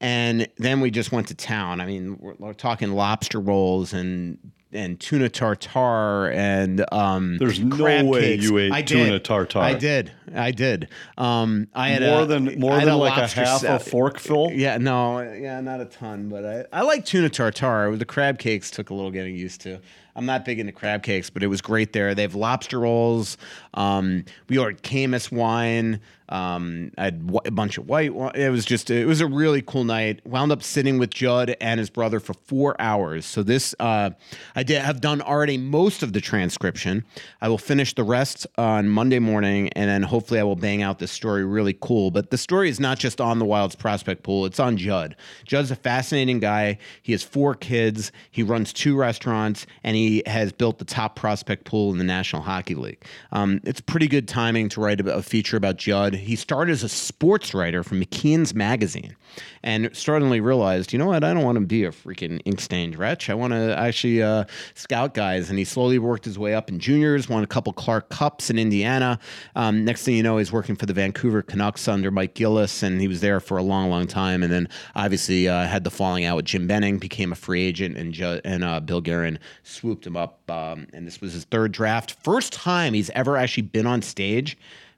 Speaker 1: and then we just went to town i mean we're, we're talking lobster rolls and and tuna tartare and um,
Speaker 2: There's no way
Speaker 1: cakes.
Speaker 2: you ate
Speaker 1: I
Speaker 2: tuna
Speaker 1: did.
Speaker 2: tartare.
Speaker 1: I did. I did. Um, I had
Speaker 2: more
Speaker 1: a,
Speaker 2: than more than like a half
Speaker 1: sa-
Speaker 2: a forkful.
Speaker 1: Yeah, no, yeah, not a ton, but I, I like tuna tartare. The crab cakes took a little getting used to. I'm not big into crab cakes, but it was great there. They have lobster rolls. Um, we ordered Caymus wine. Um, I had a bunch of white. It was just, it was a really cool night. Wound up sitting with Judd and his brother for four hours. So this, uh, I did have done already most of the transcription. I will finish the rest on Monday morning, and then hopefully I will bang out this story really cool. But the story is not just on the Wilds prospect pool; it's on Judd. Judd's a fascinating guy. He has four kids. He runs two restaurants, and he has built the top prospect pool in the National Hockey League. Um, it's pretty good timing to write a feature about Judd. He started as a sports writer for McKeen's magazine, and suddenly realized, you know what? I don't want to be a freaking ink stained wretch. I want to actually uh, scout guys. And he slowly worked his way up in juniors. Won a couple Clark Cups in Indiana. Um, next thing you know, he's working for the Vancouver Canucks under Mike Gillis, and he was there for a long, long time. And then obviously uh, had the falling out with Jim Benning, became a free agent, and Ju- and uh, Bill Guerin swooped him up. Um, and this was his third draft, first time he's ever actually been on stage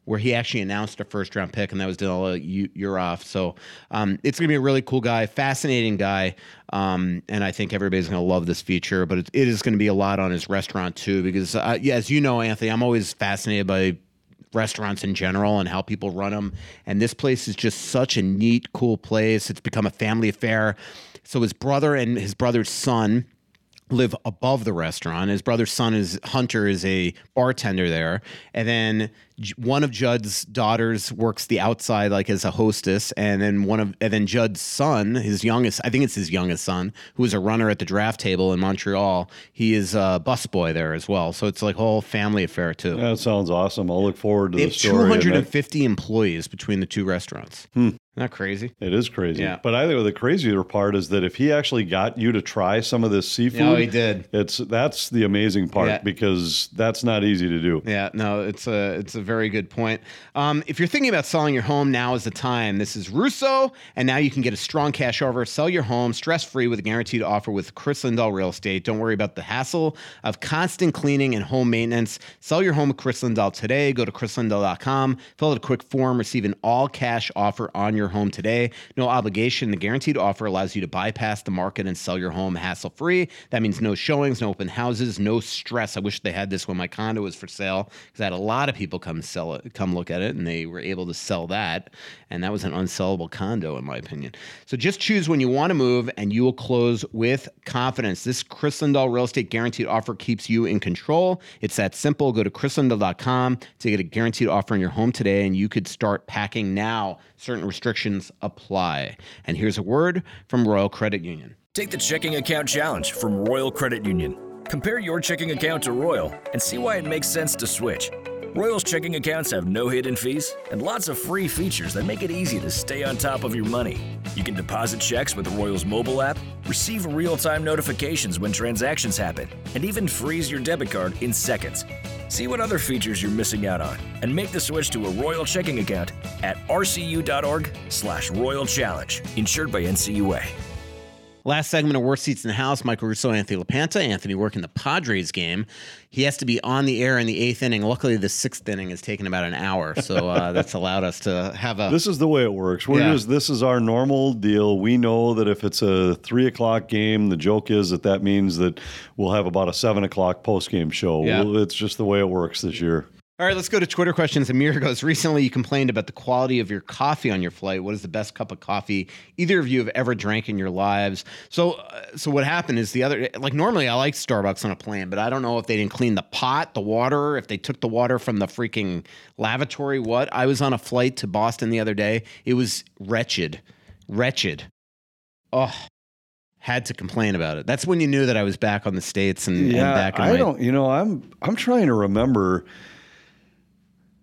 Speaker 1: where he actually announced a first round pick, and that was Danila Yurov. So um, it's going to be a really cool guy, fascinating guy. Um, and I think everybody's going to love this feature, but it, it is going to be a lot on his restaurant too, because uh, yeah, as you know, Anthony, I'm always fascinated by restaurants in general and how people run them. And this place is just such a neat, cool place. It's become a family affair. So his brother and his brother's son live above the restaurant. His brother's son is Hunter is a bartender there, and then one of Judd's daughters works the outside like as a hostess, and then one of and then Judd's son, his youngest, I think it's his youngest son, who is a runner at the draft table in Montreal. He is a busboy there as well. So it's like a whole family affair too.
Speaker 2: That sounds awesome. I'll look forward to
Speaker 1: They
Speaker 2: the story.
Speaker 1: 250 employees between the two restaurants. Isn't that crazy?
Speaker 2: It is crazy.
Speaker 1: Yeah.
Speaker 2: But I think the crazier part is that if he actually got you to try some of this seafood,
Speaker 1: No, he did.
Speaker 2: It's that's the amazing part
Speaker 1: Yeah.
Speaker 2: because that's not easy to do.
Speaker 1: Yeah, no, it's a it's a very good point. Um, if you're thinking about selling your home, now is the time. This is Russo, and now you can get a strong cash offer. Sell your home stress free with a guaranteed offer with Kris Lindahl Real Estate. Don't worry about the hassle of constant cleaning and home maintenance. Sell your home with Kris Lindahl today. Go to krislindahl.com, fill out a quick form, receive an all cash offer on your home today. No obligation. The guaranteed offer allows you to bypass the market and sell your home hassle free. That means no showings, no open houses, no stress. I wish they had this when my condo was for sale because I had a lot of people come sell it, come look at it, and they were able to sell that. And that was an unsellable condo, in my opinion. So just choose when you want to move, and you will close with confidence. This Kris Lindahl real estate guaranteed offer keeps you in control. It's that simple. Go to krislindahl.com to get a guaranteed offer on your home today, and you could start packing now. Certain restrictions apply. And here's a word from Royal Credit Union.
Speaker 4: Take the checking account challenge from Royal Credit Union. Compare your checking account to Royal and see why it makes sense to switch. Royal's checking accounts have no hidden fees and lots of free features that make it easy to stay on top of your money. You can deposit checks with the Royal's mobile app, receive real time notifications when transactions happen, and even freeze your debit card in seconds. See what other features you're missing out on and make the switch to a Royal checking account at rcu.org slash royal challenge. Insured by NCUA.
Speaker 1: Last segment of Worst Seats in the House, Michael Russo, Anthony LaPanta. Anthony working the Padres game. He has to be on the air in the eighth inning. Luckily, the sixth inning has taken about an hour, so uh, that's allowed us to have a.
Speaker 2: This is the way it works. We're
Speaker 1: Yeah.
Speaker 2: just this is our normal deal. We know that if it's a three o'clock game, the joke is that that means that we'll have about a seven o'clock post game show.
Speaker 1: Yeah.
Speaker 2: Well, it's just the way it works this year.
Speaker 1: All right, let's go to Twitter questions. Amir goes, recently you complained about the quality of your coffee on your flight. What is the best cup of coffee either of you have ever drank in your lives? So, uh, so what happened is the other, like normally I like Starbucks on a plane, but I don't know if they didn't clean the pot, the water, if they took the water from the freaking lavatory, what? I was on a flight to Boston the other day. It was wretched, wretched. Oh, had to complain about it. That's when you knew that I was back on the States and, and back in
Speaker 2: I
Speaker 1: my,
Speaker 2: don't. You know, I'm I'm trying to remember.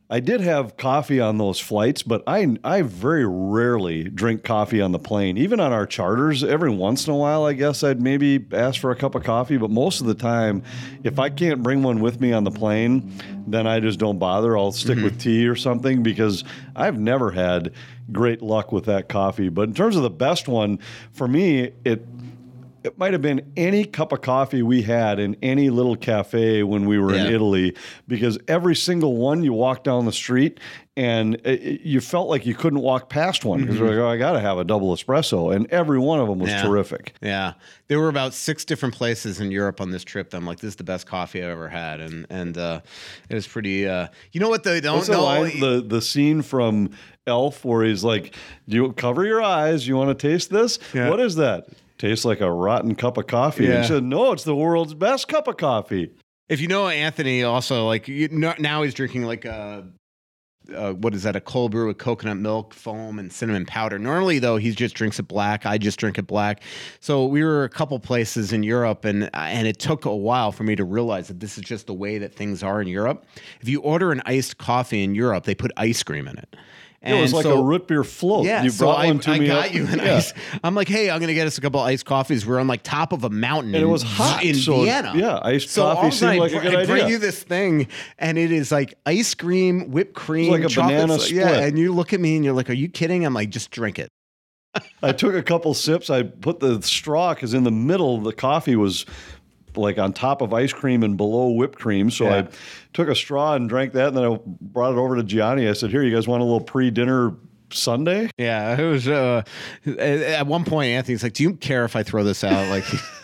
Speaker 2: I did have coffee on those flights, but I I very rarely drink coffee on the plane. Even on our charters, every once in a while, I guess I'd maybe ask for a cup of coffee. But most of the time, if I can't bring one with me on the plane, then I just don't bother. I'll stick with mm-hmm. tea or something because I've never had great luck with that coffee. But in terms of the best one, for me, it it might have been any cup of coffee we had in any little cafe when we were
Speaker 1: Yeah.
Speaker 2: in Italy, because every single one you walk down the street and it, it- you felt like you couldn't walk past one because you're like, oh, I got to have a double espresso, and every one of them was
Speaker 1: Yeah.
Speaker 2: terrific.
Speaker 1: Yeah, there were about six different places in Europe on this trip. that I'm like, this is the best coffee I've ever had, and and uh, it was pretty. Uh, you know what? They don't know.
Speaker 2: line? The the scene from Elf where he's like, "Do you cover your eyes? You want to taste this?
Speaker 1: Yeah.
Speaker 2: What is that? Tastes like a rotten cup of coffee."
Speaker 1: Yeah.
Speaker 2: And he said, "No, it's the world's best cup of coffee."
Speaker 1: If you know Anthony, also like you know, now he's drinking like a. Uh, what is that? A cold brew with coconut milk, foam, and cinnamon powder. Normally, though, he just drinks it black. I just drink it black. So we were a couple places in Europe, and and it took a while for me to realize that this is just the way that things are in Europe. If you order an iced coffee in Europe, they put ice cream in it.
Speaker 2: It was like
Speaker 1: so-
Speaker 2: a root beer float.
Speaker 1: Yeah,
Speaker 2: you
Speaker 1: so
Speaker 2: brought
Speaker 1: I,
Speaker 2: one to
Speaker 1: I
Speaker 2: me.
Speaker 1: got
Speaker 2: up-
Speaker 1: you an
Speaker 2: yeah.
Speaker 1: ice. I'm like, hey, I'm gonna get us a couple of iced coffees. We're on like top of a mountain,
Speaker 2: And
Speaker 1: in,
Speaker 2: it was hot,
Speaker 1: in
Speaker 2: so,
Speaker 1: Vienna.
Speaker 2: yeah, iced
Speaker 1: so
Speaker 2: coffee seemed
Speaker 1: I
Speaker 2: like a good
Speaker 1: I bring you this thing, and it is like ice cream, whipped cream,
Speaker 2: like a banana
Speaker 1: s- Yeah, and you look at me and you're like, are you kidding? I'm like, just drink it.
Speaker 2: I took a couple sips. I put the straw because in the middle the coffee was like on top of ice cream and below whipped cream. So
Speaker 1: Yeah.
Speaker 2: I took a straw and drank that, and then I brought it over to Gianni. I said, "Here, you guys want a little pre-dinner Sunday?"
Speaker 1: Yeah, it was. Uh, at- one point, Anthony's like, "Do you care if I throw this out?" Like,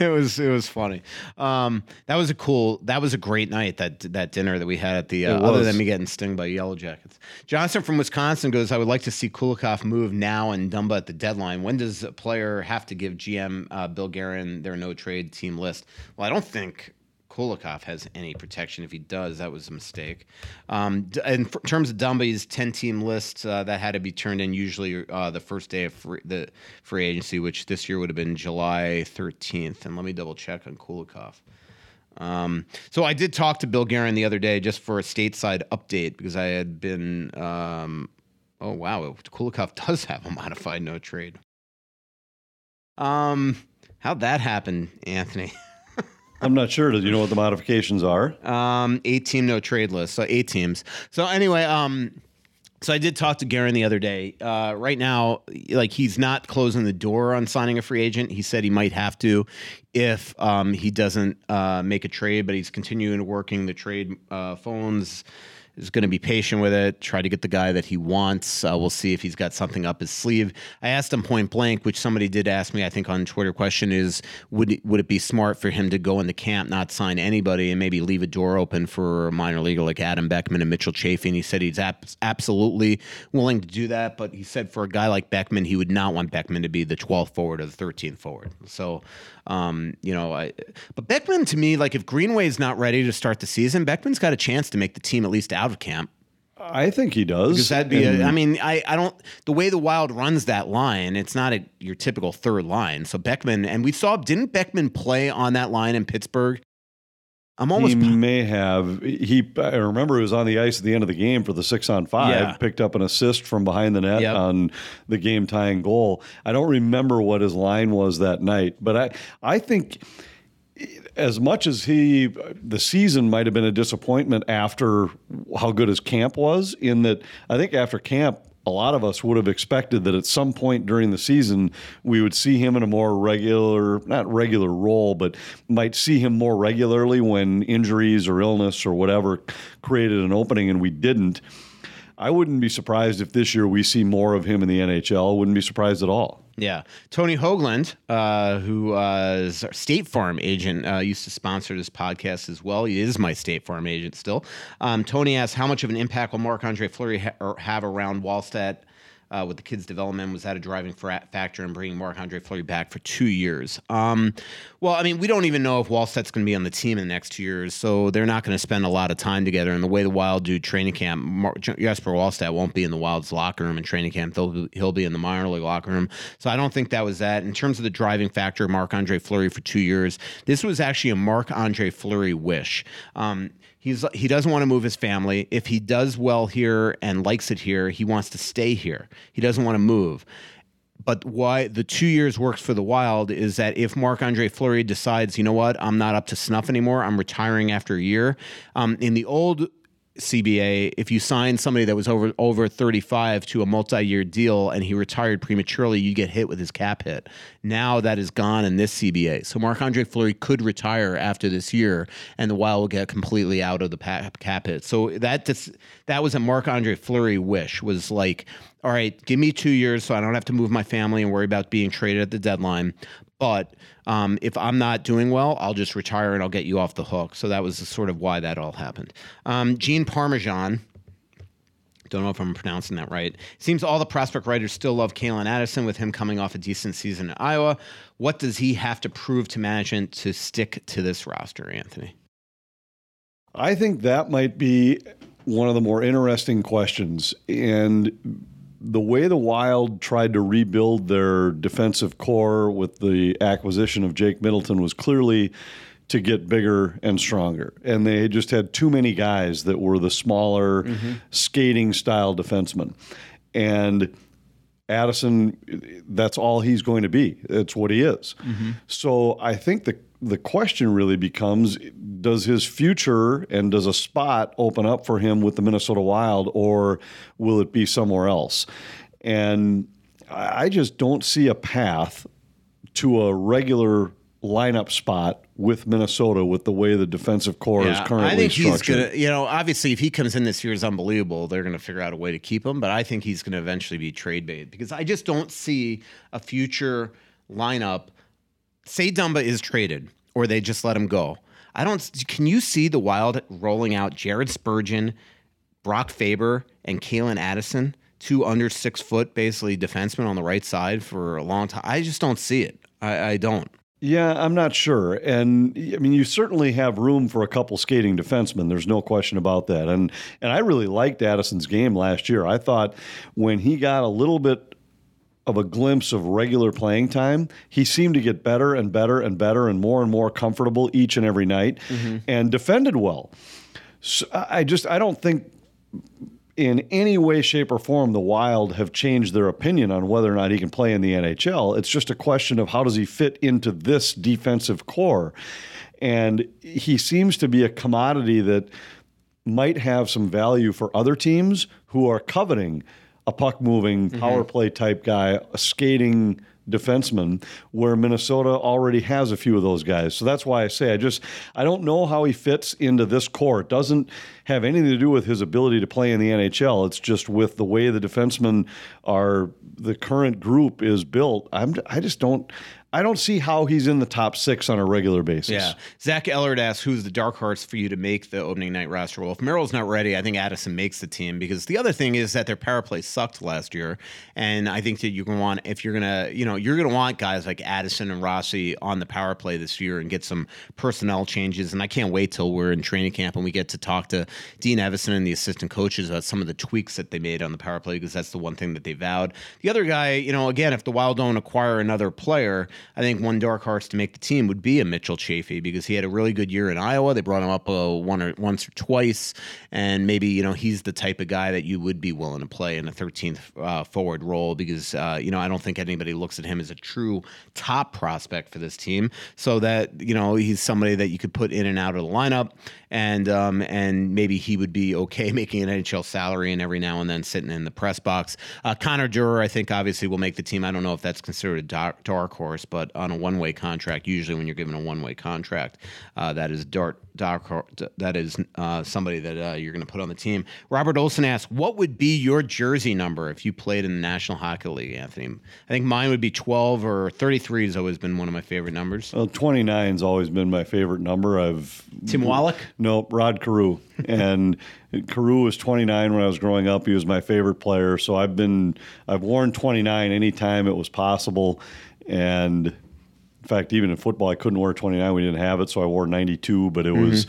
Speaker 1: it was. It was funny. Um, that was a cool. That was a great night. That that dinner that we had at the. Uh, other than me getting stung by yellow jackets. Johnson from Wisconsin goes. I would like to see Kulikov move now and Dumba at the deadline. When does a player have to give GM uh, Bill Guerin their no trade team list? Well, I don't think. Kulikov has any protection. If he does, that was a mistake. Um, in f- terms of Dumby's 10 team list, uh, that had to be turned in usually uh, the first day of free, the free agency, which this year would have been July 13th. And let me double check on Kulikov. Um, so I did talk to Bill Guerin the other day just for a stateside update because I had been. Um, oh wow, Kulikov does have a modified no trade. Um, how'd that happen, Anthony?
Speaker 2: I'm not sure. Do you know what the modifications are?
Speaker 1: Um, eight team no trade list. So eight teams. So anyway, um, so I did talk to Guerin the other day. Uh, right now, like he's not closing the door on signing a free agent. He said he might have to if um, he doesn't uh, make a trade, but he's continuing working the trade uh, phones. Is going to be patient with it. Try to get the guy that he wants. Uh, we'll see if he's got something up his sleeve. I asked him point blank, which somebody did ask me. I think on Twitter. Question is, would it, would it be smart for him to go into camp, not sign anybody, and maybe leave a door open for a minor leaguer like Adam Beckman and Mitchell Chaffee? And he said he's ab- absolutely willing to do that, but he said for a guy like Beckman, he would not want Beckman to be the 12th forward or the 13th forward. So, um, you know, I, but Beckman to me, like if Greenway's not ready to start the season, Beckman's got a chance to make the team at least out camp.
Speaker 2: I think he does.
Speaker 1: Because that'd be,
Speaker 2: And
Speaker 1: a, I mean, I, I don't, the way the Wild runs that line, it's not a, your typical third line. So Beckman, and we saw, didn't Beckman play on that line in Pittsburgh? I'm almost,
Speaker 2: he
Speaker 1: po-
Speaker 2: may have. He. I remember he was on the ice at the end of the game for the six on five.
Speaker 1: Yeah.
Speaker 2: Picked up an assist from behind the net
Speaker 1: Yep.
Speaker 2: on the game tying goal. I don't remember what his line was that night, but I. I think as much as he, the season might have been a disappointment after how good his camp was. In that, I think after camp, a lot of us would have expected that at some point during the season we would see him in a more regular, not regular role, but might see him more regularly when injuries or illness or whatever created an opening, and we didn't. I wouldn't be surprised if this year we see more of him in the NHL. Wouldn't be surprised at all.
Speaker 1: Yeah. Tony Hoagland, uh, who uh, is our State Farm agent, uh, used to sponsor this podcast as well. He is my State Farm agent still. Um, Tony asks, how much of an impact will Marc Andre Fleury ha- have around Wallstedt? Uh, with the kids' development, was that a driving factor in bringing Marc Andre Fleury back for two years? Um, well, I mean, we don't even know if Wallstedt's going to be on the team in the next two years, so they're not going to spend a lot of time together. And the way the Wild do training camp, Mar- Jesper Wallstedt won't be in the Wild's locker room in training camp. They'll, he'll be in the minor league locker room. So I don't think that was that. In terms of the driving factor, Marc Andre Fleury for two years, this was actually a Marc Andre Fleury wish. Um, He's he doesn't want to move his family. If he does well here and likes it here, he wants to stay here. He doesn't want to move. But why the two years works for the Wild is that if Marc Andre Fleury decides, you know what, I'm not up to snuff anymore, I'm retiring after a year. Um, in the old CBA, if you signed somebody that was over over 35 to a multi-year deal and he retired prematurely, you get hit with his cap hit. Now that is gone in this CBA. So Marc-Andre Fleury could retire after this year and the Wild will get completely out of the cap hit. So that just, that was a Marc-Andre Fleury wish was like, all right, give me 2 years so I don't have to move my family and worry about being traded at the deadline. But um, if I'm not doing well, I'll just retire and I'll get you off the hook. So that was sort of why that all happened. Um, Gene Parmesan. Don't know if I'm pronouncing that right. Seems all the prospect writers still love Calen Addison with him coming off a decent season in Iowa. What does he have to prove to management to stick to this roster, Anthony?
Speaker 2: I think that might be one of the more interesting questions. And the way the Wild tried to rebuild their defensive core with the acquisition of Jake Middleton was clearly to get bigger and stronger. And they just had too many guys that were the smaller, mm-hmm. skating style defensemen. And Addison, that's all he's going to be. That's what he is. Mm-hmm. So I think the the question really becomes does his future and does a spot open up for him with the Minnesota Wild or will it be somewhere else? And I just don't see a path to a regular lineup spot with Minnesota with the way the defensive core yeah, is currently
Speaker 1: I think
Speaker 2: structured.
Speaker 1: He's gonna, you know, obviously if he comes in this year is unbelievable, they're going to figure out a way to keep him. But I think he's going to eventually be trade bait because I just don't see a future lineup. Say Dumba is traded or they just let him go. I don't. Can you see the Wild rolling out Jared Spurgeon, Brock Faber, and Calen Addison, two under six foot, basically defensemen on the right side for a long time? I just don't see it. I, I don't.
Speaker 2: Yeah, I'm not sure. And I mean, you certainly have room for a couple skating defensemen. There's no question about that. And and I really liked Addison's game last year. I thought when he got a little bit of a glimpse of regular playing time, he seemed to get better and better and better and more and more comfortable each and every night mm-hmm. and defended well. So I just I don't think in any way, shape, or form the Wild have changed their opinion on whether or not he can play in the NHL. It's just a question of how does he fit into this defensive core. And he seems to be a commodity that might have some value for other teams who are coveting a puck moving mm-hmm. power play type guy, a skating defenseman, where Minnesota already has a few of those guys. So that's why I say I just I don't know how he fits into this core. It doesn't have anything to do with his ability to play in the NHL. It's just with the way the defensemen are the current group is built. I'm I just don't I don't see how he's in the top six on a regular basis.
Speaker 1: Yeah. Zach Ellard asks, who's the dark horse for you to make the opening night roster? Well, if Merrill's not ready, I think Addison makes the team because the other thing is that their power play sucked last year. And I think that going to want, if you're going to, you know, you're going to want guys like Addison and Rossi on the power play this year and get some personnel changes. And I can't wait till we're in training camp and we get to talk to Dean Evason and the assistant coaches about some of the tweaks that they made on the power play because that's the one thing that they vowed. The other guy, you know, again, if the Wild don't acquire another player, I think one dark horse to make the team would be a Mitchell Chaffee because he had a really good year in Iowa. They brought him up uh, one or once or twice, and maybe you know he's the type of guy that you would be willing to play in a 13th uh, forward role because uh, you know I don't think anybody looks at him as a true top prospect for this team. So that you know he's somebody that you could put in and out of the lineup, and um, and maybe he would be okay making an NHL salary and every now and then sitting in the press box. Uh, Connor Dewar, I think, obviously will make the team. I don't know if that's considered a dark, dark horse, but on a one-way contract, usually when you're given a one-way contract, uh, that is dark, dark that is uh, somebody that uh, you're going to put on the team. Robert Olson asks, "What would be your jersey number if you played in the National Hockey League, Anthony?" I think mine would be 12 or 33 has always been one of my favorite numbers.
Speaker 2: Well, 29 has always been my favorite number. I've
Speaker 1: Tim Wallach.
Speaker 2: No, Rod Carew. and Carew was 29 when I was growing up. He was my favorite player. So I've been I've worn 29 anytime it was possible. And fact, even in football, I couldn't wear 29. We didn't have it, so I wore 92. But it mm-hmm. was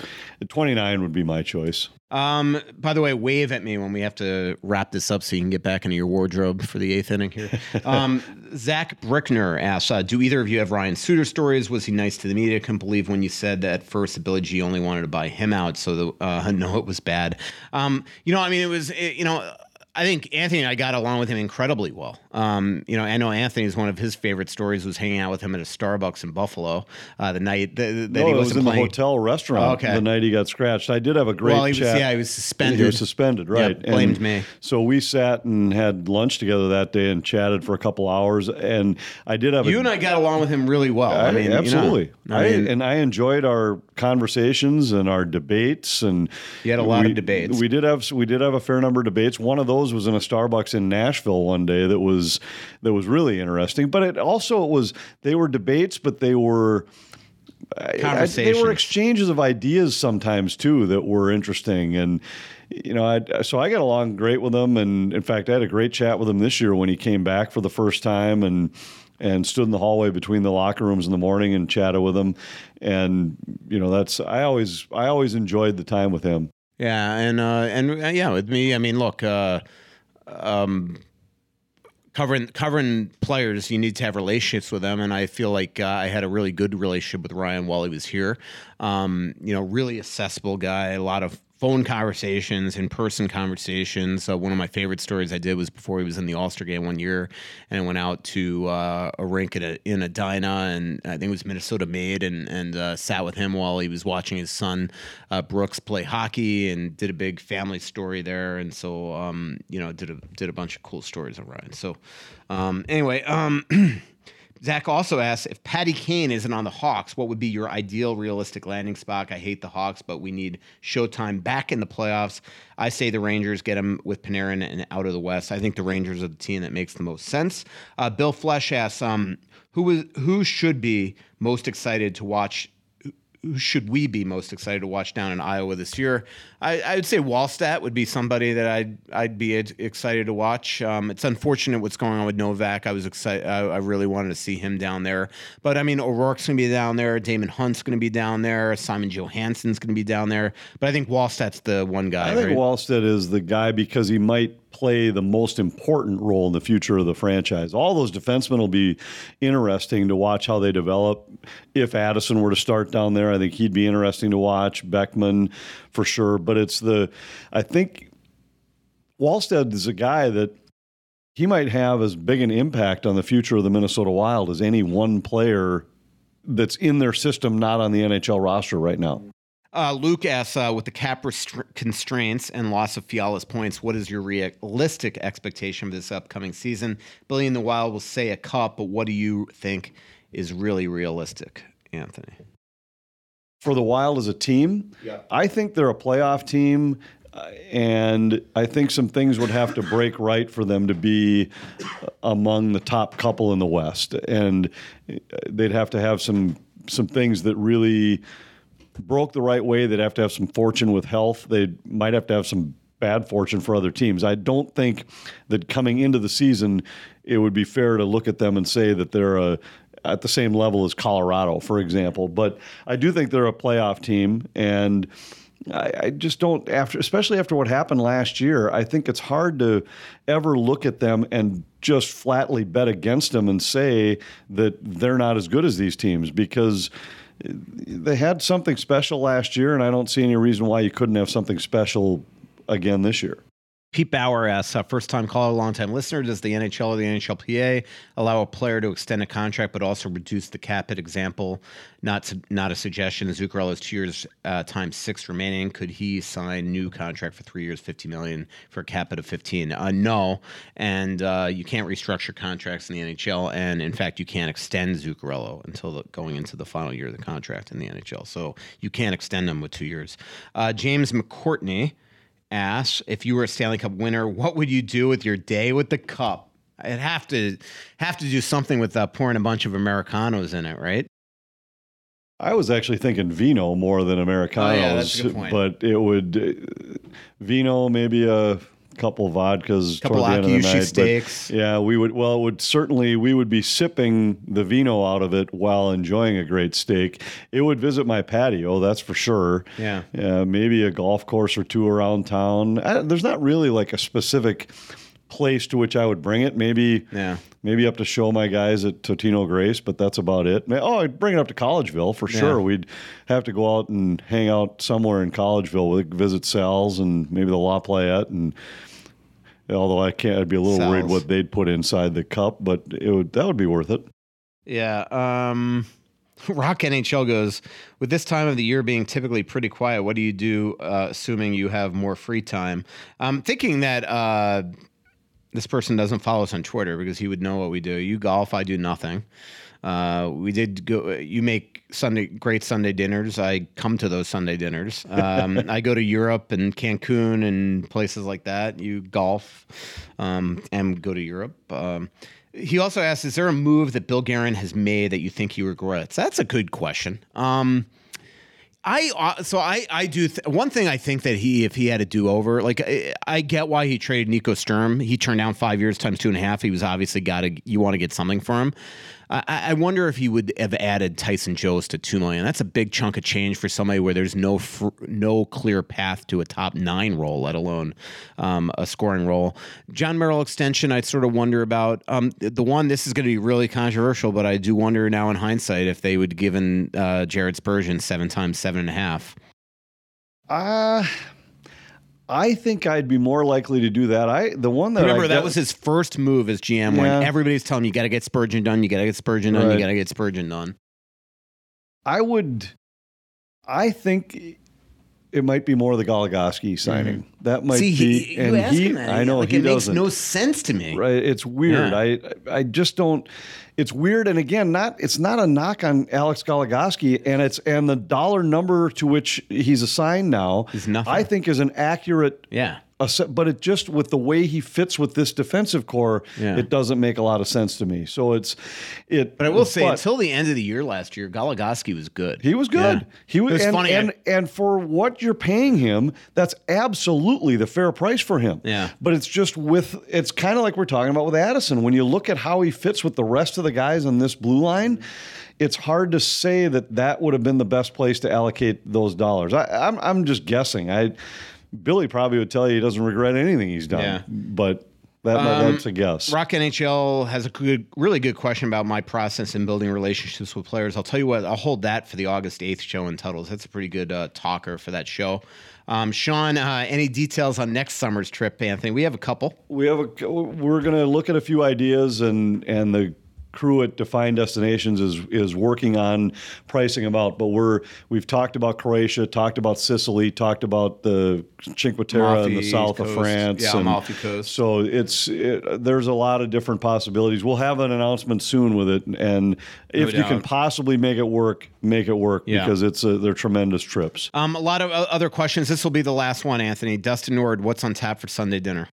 Speaker 2: 29 would be my choice.
Speaker 1: Um, by the way, wave at me when we have to wrap this up so you can get back into your wardrobe for the eighth inning here. Um, Zach Brickner asks, uh, do either of you have Ryan Suter stories? Was he nice to the media? I couldn't believe when you said that at first the Billy G only wanted to buy him out, so the, uh, no, it was bad. Um, you know, I mean, it was, it, you know, I think Anthony and I got along with him incredibly well. Um, you know, I know Anthony's one of his favorite stories was hanging out with him at a Starbucks in Buffalo uh, the night that, that
Speaker 2: no,
Speaker 1: he
Speaker 2: was in
Speaker 1: playing.
Speaker 2: the hotel restaurant
Speaker 1: Oh, okay.
Speaker 2: the night he got scratched. I did have a great
Speaker 1: Well, he was-
Speaker 2: chat.
Speaker 1: yeah, he was suspended.
Speaker 2: He was suspended, right?
Speaker 1: blamed
Speaker 2: And
Speaker 1: me.
Speaker 2: So we sat and had lunch together that day and chatted for a couple hours. And I did have
Speaker 1: You
Speaker 2: a,
Speaker 1: and I got along with him really well. I,
Speaker 2: I-
Speaker 1: mean, you know,
Speaker 2: absolutely.
Speaker 1: I
Speaker 2: I,
Speaker 1: mean,
Speaker 2: and I enjoyed our conversations and our debates. And
Speaker 1: You had a lot of debates.
Speaker 2: We did have we did have a fair number of debates. One of those was in a Starbucks in Nashville one day that was that was really interesting. But it also it was they were debates, but they were. I- I- they were exchanges of ideas sometimes too that were interesting and you know I, so I got along great with him and in fact I had a great chat with him this year when he came back for the first time and and stood in the hallway between the locker rooms in the morning and chatted with him and you know that's I always I always enjoyed the time with him
Speaker 1: Yeah, and uh, and uh, yeah, with me, I mean, look, uh, um, covering covering players, you need to have relationships with them, and I feel like uh, I had a really good relationship with Ryan while he was here. Um, you know, really accessible guy, a lot of phone conversations, in person conversations. Uh, one of my favorite stories I did was before he was in the All Star game one year, and I went out to uh, a rink in a, in Edina, and I think it was Minnesota Made, and and uh, sat with him while he was watching his son uh, Brooks play hockey, and did a big family story there, and so um, you know did a did a bunch of cool stories Ryan. So um, anyway. Um, Zach also asks if Patty Kane isn't on the Hawks, what would be your ideal realistic landing spot? I hate the Hawks, but we need Showtime back in the playoffs. I say the Rangers get him with Panarin and out of the West. I think the Rangers are the team that makes the most sense. Uh, Bill Flesh asks, um, who is who should be most excited to watch? Who should we be most excited to watch down in Iowa this year? I, I would say Wallstedt would be somebody that I'd I'd be ed- excited to watch. Um, it's unfortunate what's going on with Novak. I was excited. I, I really wanted to see him down there. But I mean, O'Rourke's going to be down there. Damon Hunt's going to be down there. Simon Johansson's going to be down there. But I think Wallstedt's the one guy.
Speaker 2: I think
Speaker 1: right?
Speaker 2: Wallstedt is the guy because he might play the most important role in the future of the franchise. All those defensemen will be interesting to watch how they develop. If Addison were to start down there, I think he'd be interesting to watch. Beckman for sure. But it's the, I think Wallstedt is a guy that he might have as big an impact on the future of the Minnesota Wild as any one player that's in their system, not on the NHL roster right now.
Speaker 1: Uh, Luke asks, uh, with the cap constraints and loss of Fiala's points, what is your realistic expectation for this upcoming season? Billy in the Wild will say a cup, but what do you think is really realistic, Anthony?
Speaker 2: For the Wild as a team.
Speaker 3: Yeah.
Speaker 2: I think they're a playoff team, uh, and I think some things would have to break right for them to be among the top couple in the West, and uh, they'd have to have some some things that really broke the right way. They'd have to have some fortune with health. They might have to have some bad fortune for other teams. I don't think that coming into the season, it would be fair to look at them and say that they're a at the same level as Colorado, for example. But I do think they're a playoff team, and I, I just don't after, especially after what happened last year. I think it's hard to ever look at them and just flatly bet against them and say that they're not as good as these teams because they had something special last year, and I don't see any reason why you couldn't have something special again this year.
Speaker 1: Pete Bauer asks, uh, first time caller, long time listener, does the NHL or the NHLPA allow a player to extend a contract but also reduce the cap at example? Not not a suggestion. Zuccarello has two years uh, times six remaining. Could he sign new contract for three years, fifty million for a cap of fifteen? Uh, no, and uh, you can't restructure contracts in the NHL, and in fact, you can't extend Zuccarello until the, going into the final year of the contract in the NHL. So you can't extend them with two years. Uh, James McCourtney asks if you were a Stanley Cup winner, what would you do with your day with the cup? I'd have to have to do something with uh, pouring a bunch of americanos in it, right?
Speaker 2: I was actually thinking vino more than americanos,
Speaker 1: Oh, yeah, that's a good point.
Speaker 2: but it would uh, vino maybe a couple of vodkas
Speaker 1: Couple
Speaker 2: toward the end of the night.
Speaker 1: steaks.
Speaker 2: yeah, we would. Well, it would certainly we would be sipping the vino out of it while enjoying a great steak. It would visit my patio, that's for sure.
Speaker 1: Yeah.
Speaker 2: yeah maybe a golf course or two around town. I, there's not really like a specific place to which I would bring it. Maybe
Speaker 1: Yeah.
Speaker 2: maybe up to show my guys at Totino Grace, but that's about it. Oh, I'd bring it up to Collegeville for sure.
Speaker 1: Yeah.
Speaker 2: We'd have to go out and hang out somewhere in Collegeville. We'd visit Sal's and maybe the La Playette and Although I can't, I'd be a little worried what they'd put inside the cup, but it would that would be worth it.
Speaker 1: Yeah. Um, Rock NHL goes with this time of the year being typically pretty quiet. What do you do, uh, assuming you have more free time? I'm thinking that uh, this person doesn't follow us on Twitter because he would know what we do. You golf, I do nothing. Uh, we did go. You make Sunday great Sunday dinners. I come to those Sunday dinners. Um, I go to Europe and Cancun and places like that. You golf um, and go to Europe. Um, he also asks, "Is there a move that Bill Guerin has made that you think he regrets?" That's a good question. Um, I uh, so I I do th- one thing I think that he if he had a do over like I, I get why he traded Nico Sturm. He turned down five years times two and a half. He was obviously got to you want to get something for him. I, I wonder if he would have added Tyson Jost to two million. That's a big chunk of change for somebody where there's no fr- no clear path to a top nine role let alone um, a scoring role. Jon Merrill extension I sort of wonder about um, the one this is going to be really controversial but I do wonder now in hindsight if they would given uh, Jared Spurgeon seven times seven and a half.
Speaker 2: Uh I think I'd be more likely to do that. I the one that
Speaker 1: Remember
Speaker 2: I
Speaker 1: that
Speaker 2: get-
Speaker 1: was his first move as GM
Speaker 2: Yeah.
Speaker 1: when everybody's telling him you got to get Spurgeon done, you got to get Spurgeon done,
Speaker 2: Right.
Speaker 1: you got to get Spurgeon done.
Speaker 2: I would. I think it might be more the Goligoski signing. That might
Speaker 1: Mm-hmm. See,
Speaker 2: be.
Speaker 1: he, you
Speaker 2: and
Speaker 1: ask
Speaker 2: he,
Speaker 1: him that,
Speaker 2: I know
Speaker 1: like
Speaker 2: he
Speaker 1: it makes
Speaker 2: doesn't.
Speaker 1: no sense to me.
Speaker 2: Right, it's weird.
Speaker 1: Yeah.
Speaker 2: I I just don't. It's weird, and again, not it's not a knock on Alex Goligoski, and it's and the dollar number to which he's assigned now.
Speaker 1: Is nothing.
Speaker 2: I think is an accurate.
Speaker 1: Yeah.
Speaker 2: Ass- But it just with the way he fits with this defensive core,
Speaker 1: Yeah.
Speaker 2: it doesn't make a lot of sense to me. So it's it.
Speaker 1: But I will say, until the end of the year last year, Goligoski was good.
Speaker 2: He was good.
Speaker 1: Yeah.
Speaker 2: He was,
Speaker 1: was
Speaker 2: and,
Speaker 1: funny,
Speaker 2: And, and for what you're paying him, that's absolutely the fair price for him.
Speaker 1: Yeah.
Speaker 2: But it's just with it's kind of like we're talking about with Addison. When you look at how he fits with the rest of the guys on this blue line, it's hard to say that that would have been the best place to allocate those dollars. I, I'm I'm just guessing. I Billy probably would tell you he doesn't regret anything he's done.
Speaker 1: Yeah.
Speaker 2: But that
Speaker 1: Um,
Speaker 2: that's a guess.
Speaker 1: Rock NHL has a good, really good question about my process in building relationships with players. I'll tell you what, I'll hold that for the August 8th show in Tuttles. That's a pretty good uh, talker for that show. Um, Sean, uh, any details on next summer's trip, Anthony? We have a couple.
Speaker 2: We have a. We're going to look at a few ideas, and and the crew at Define Destinations is is working on pricing them out. But we're we've talked about Croatia, talked about Sicily, talked about the Cinque Terre in the south of France.
Speaker 1: Yeah, Amalfi Coast.
Speaker 2: So it's it, there's a lot of different possibilities. We'll have an announcement soon with it, and if you can possibly make it work, make it work
Speaker 1: Yeah.
Speaker 2: because it's a, they're tremendous trips.
Speaker 1: Um, a lot of other questions. This will be the last one, Anthony. Dustin Nord, what's on tap for Sunday dinner?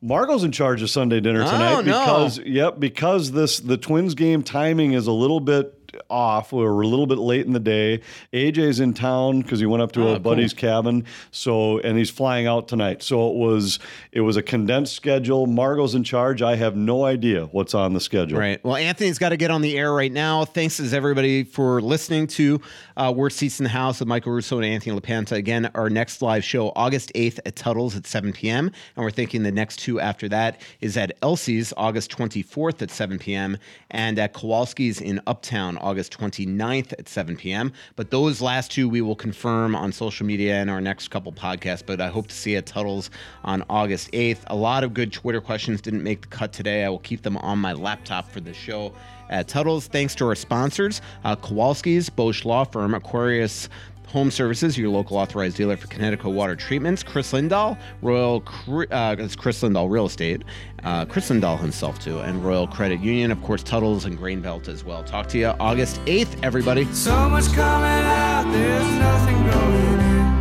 Speaker 2: Margot's in charge of Sunday dinner oh, tonight
Speaker 1: Oh, no.
Speaker 2: because yep, because this the Twins game timing is a little bit off. We were a little bit late in the day. AJ's in town because he went up to
Speaker 1: Oh,
Speaker 2: a
Speaker 1: cool.
Speaker 2: buddy's cabin. So and he's flying out tonight. So it was it was a condensed schedule. Margot's in charge. I have no idea what's on the schedule.
Speaker 1: Right. Well, Anthony's got to get on the air right now. Thanks as everybody for listening to uh, Worst Seats in the House with Michael Russo and Anthony LaPanta. Again, our next live show, August 8th at Tuttle's at 7 p.m. And we're thinking the next two after that is at Elsie's, August 24th at 7 p.m. and at Kowalski's in Uptown, August 29th at 7 p.m. But those last two we will confirm on social media in our next couple podcasts. But I hope to see you at Tuttle's on August 8th. A lot of good Twitter questions didn't make the cut today. I will keep them on my laptop for the show at Tuttle's. Thanks to our sponsors, uh, Kowalski's, Bosch Law Firm, Aquarius Home Services, your local authorized dealer for Kinetico water treatments. Kris Lindahl, Royal, uh, it's Kris Lindahl Real Estate, uh, Kris Lindahl himself too, and Royal Credit Union, of course, Tuttles and Grainbelt as well. Talk to you August 8th, everybody.
Speaker 5: So much coming out, there's nothing going in.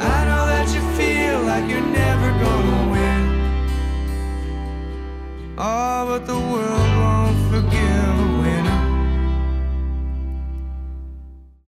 Speaker 5: I know that you feel like you're never gonna win. Oh, but the world.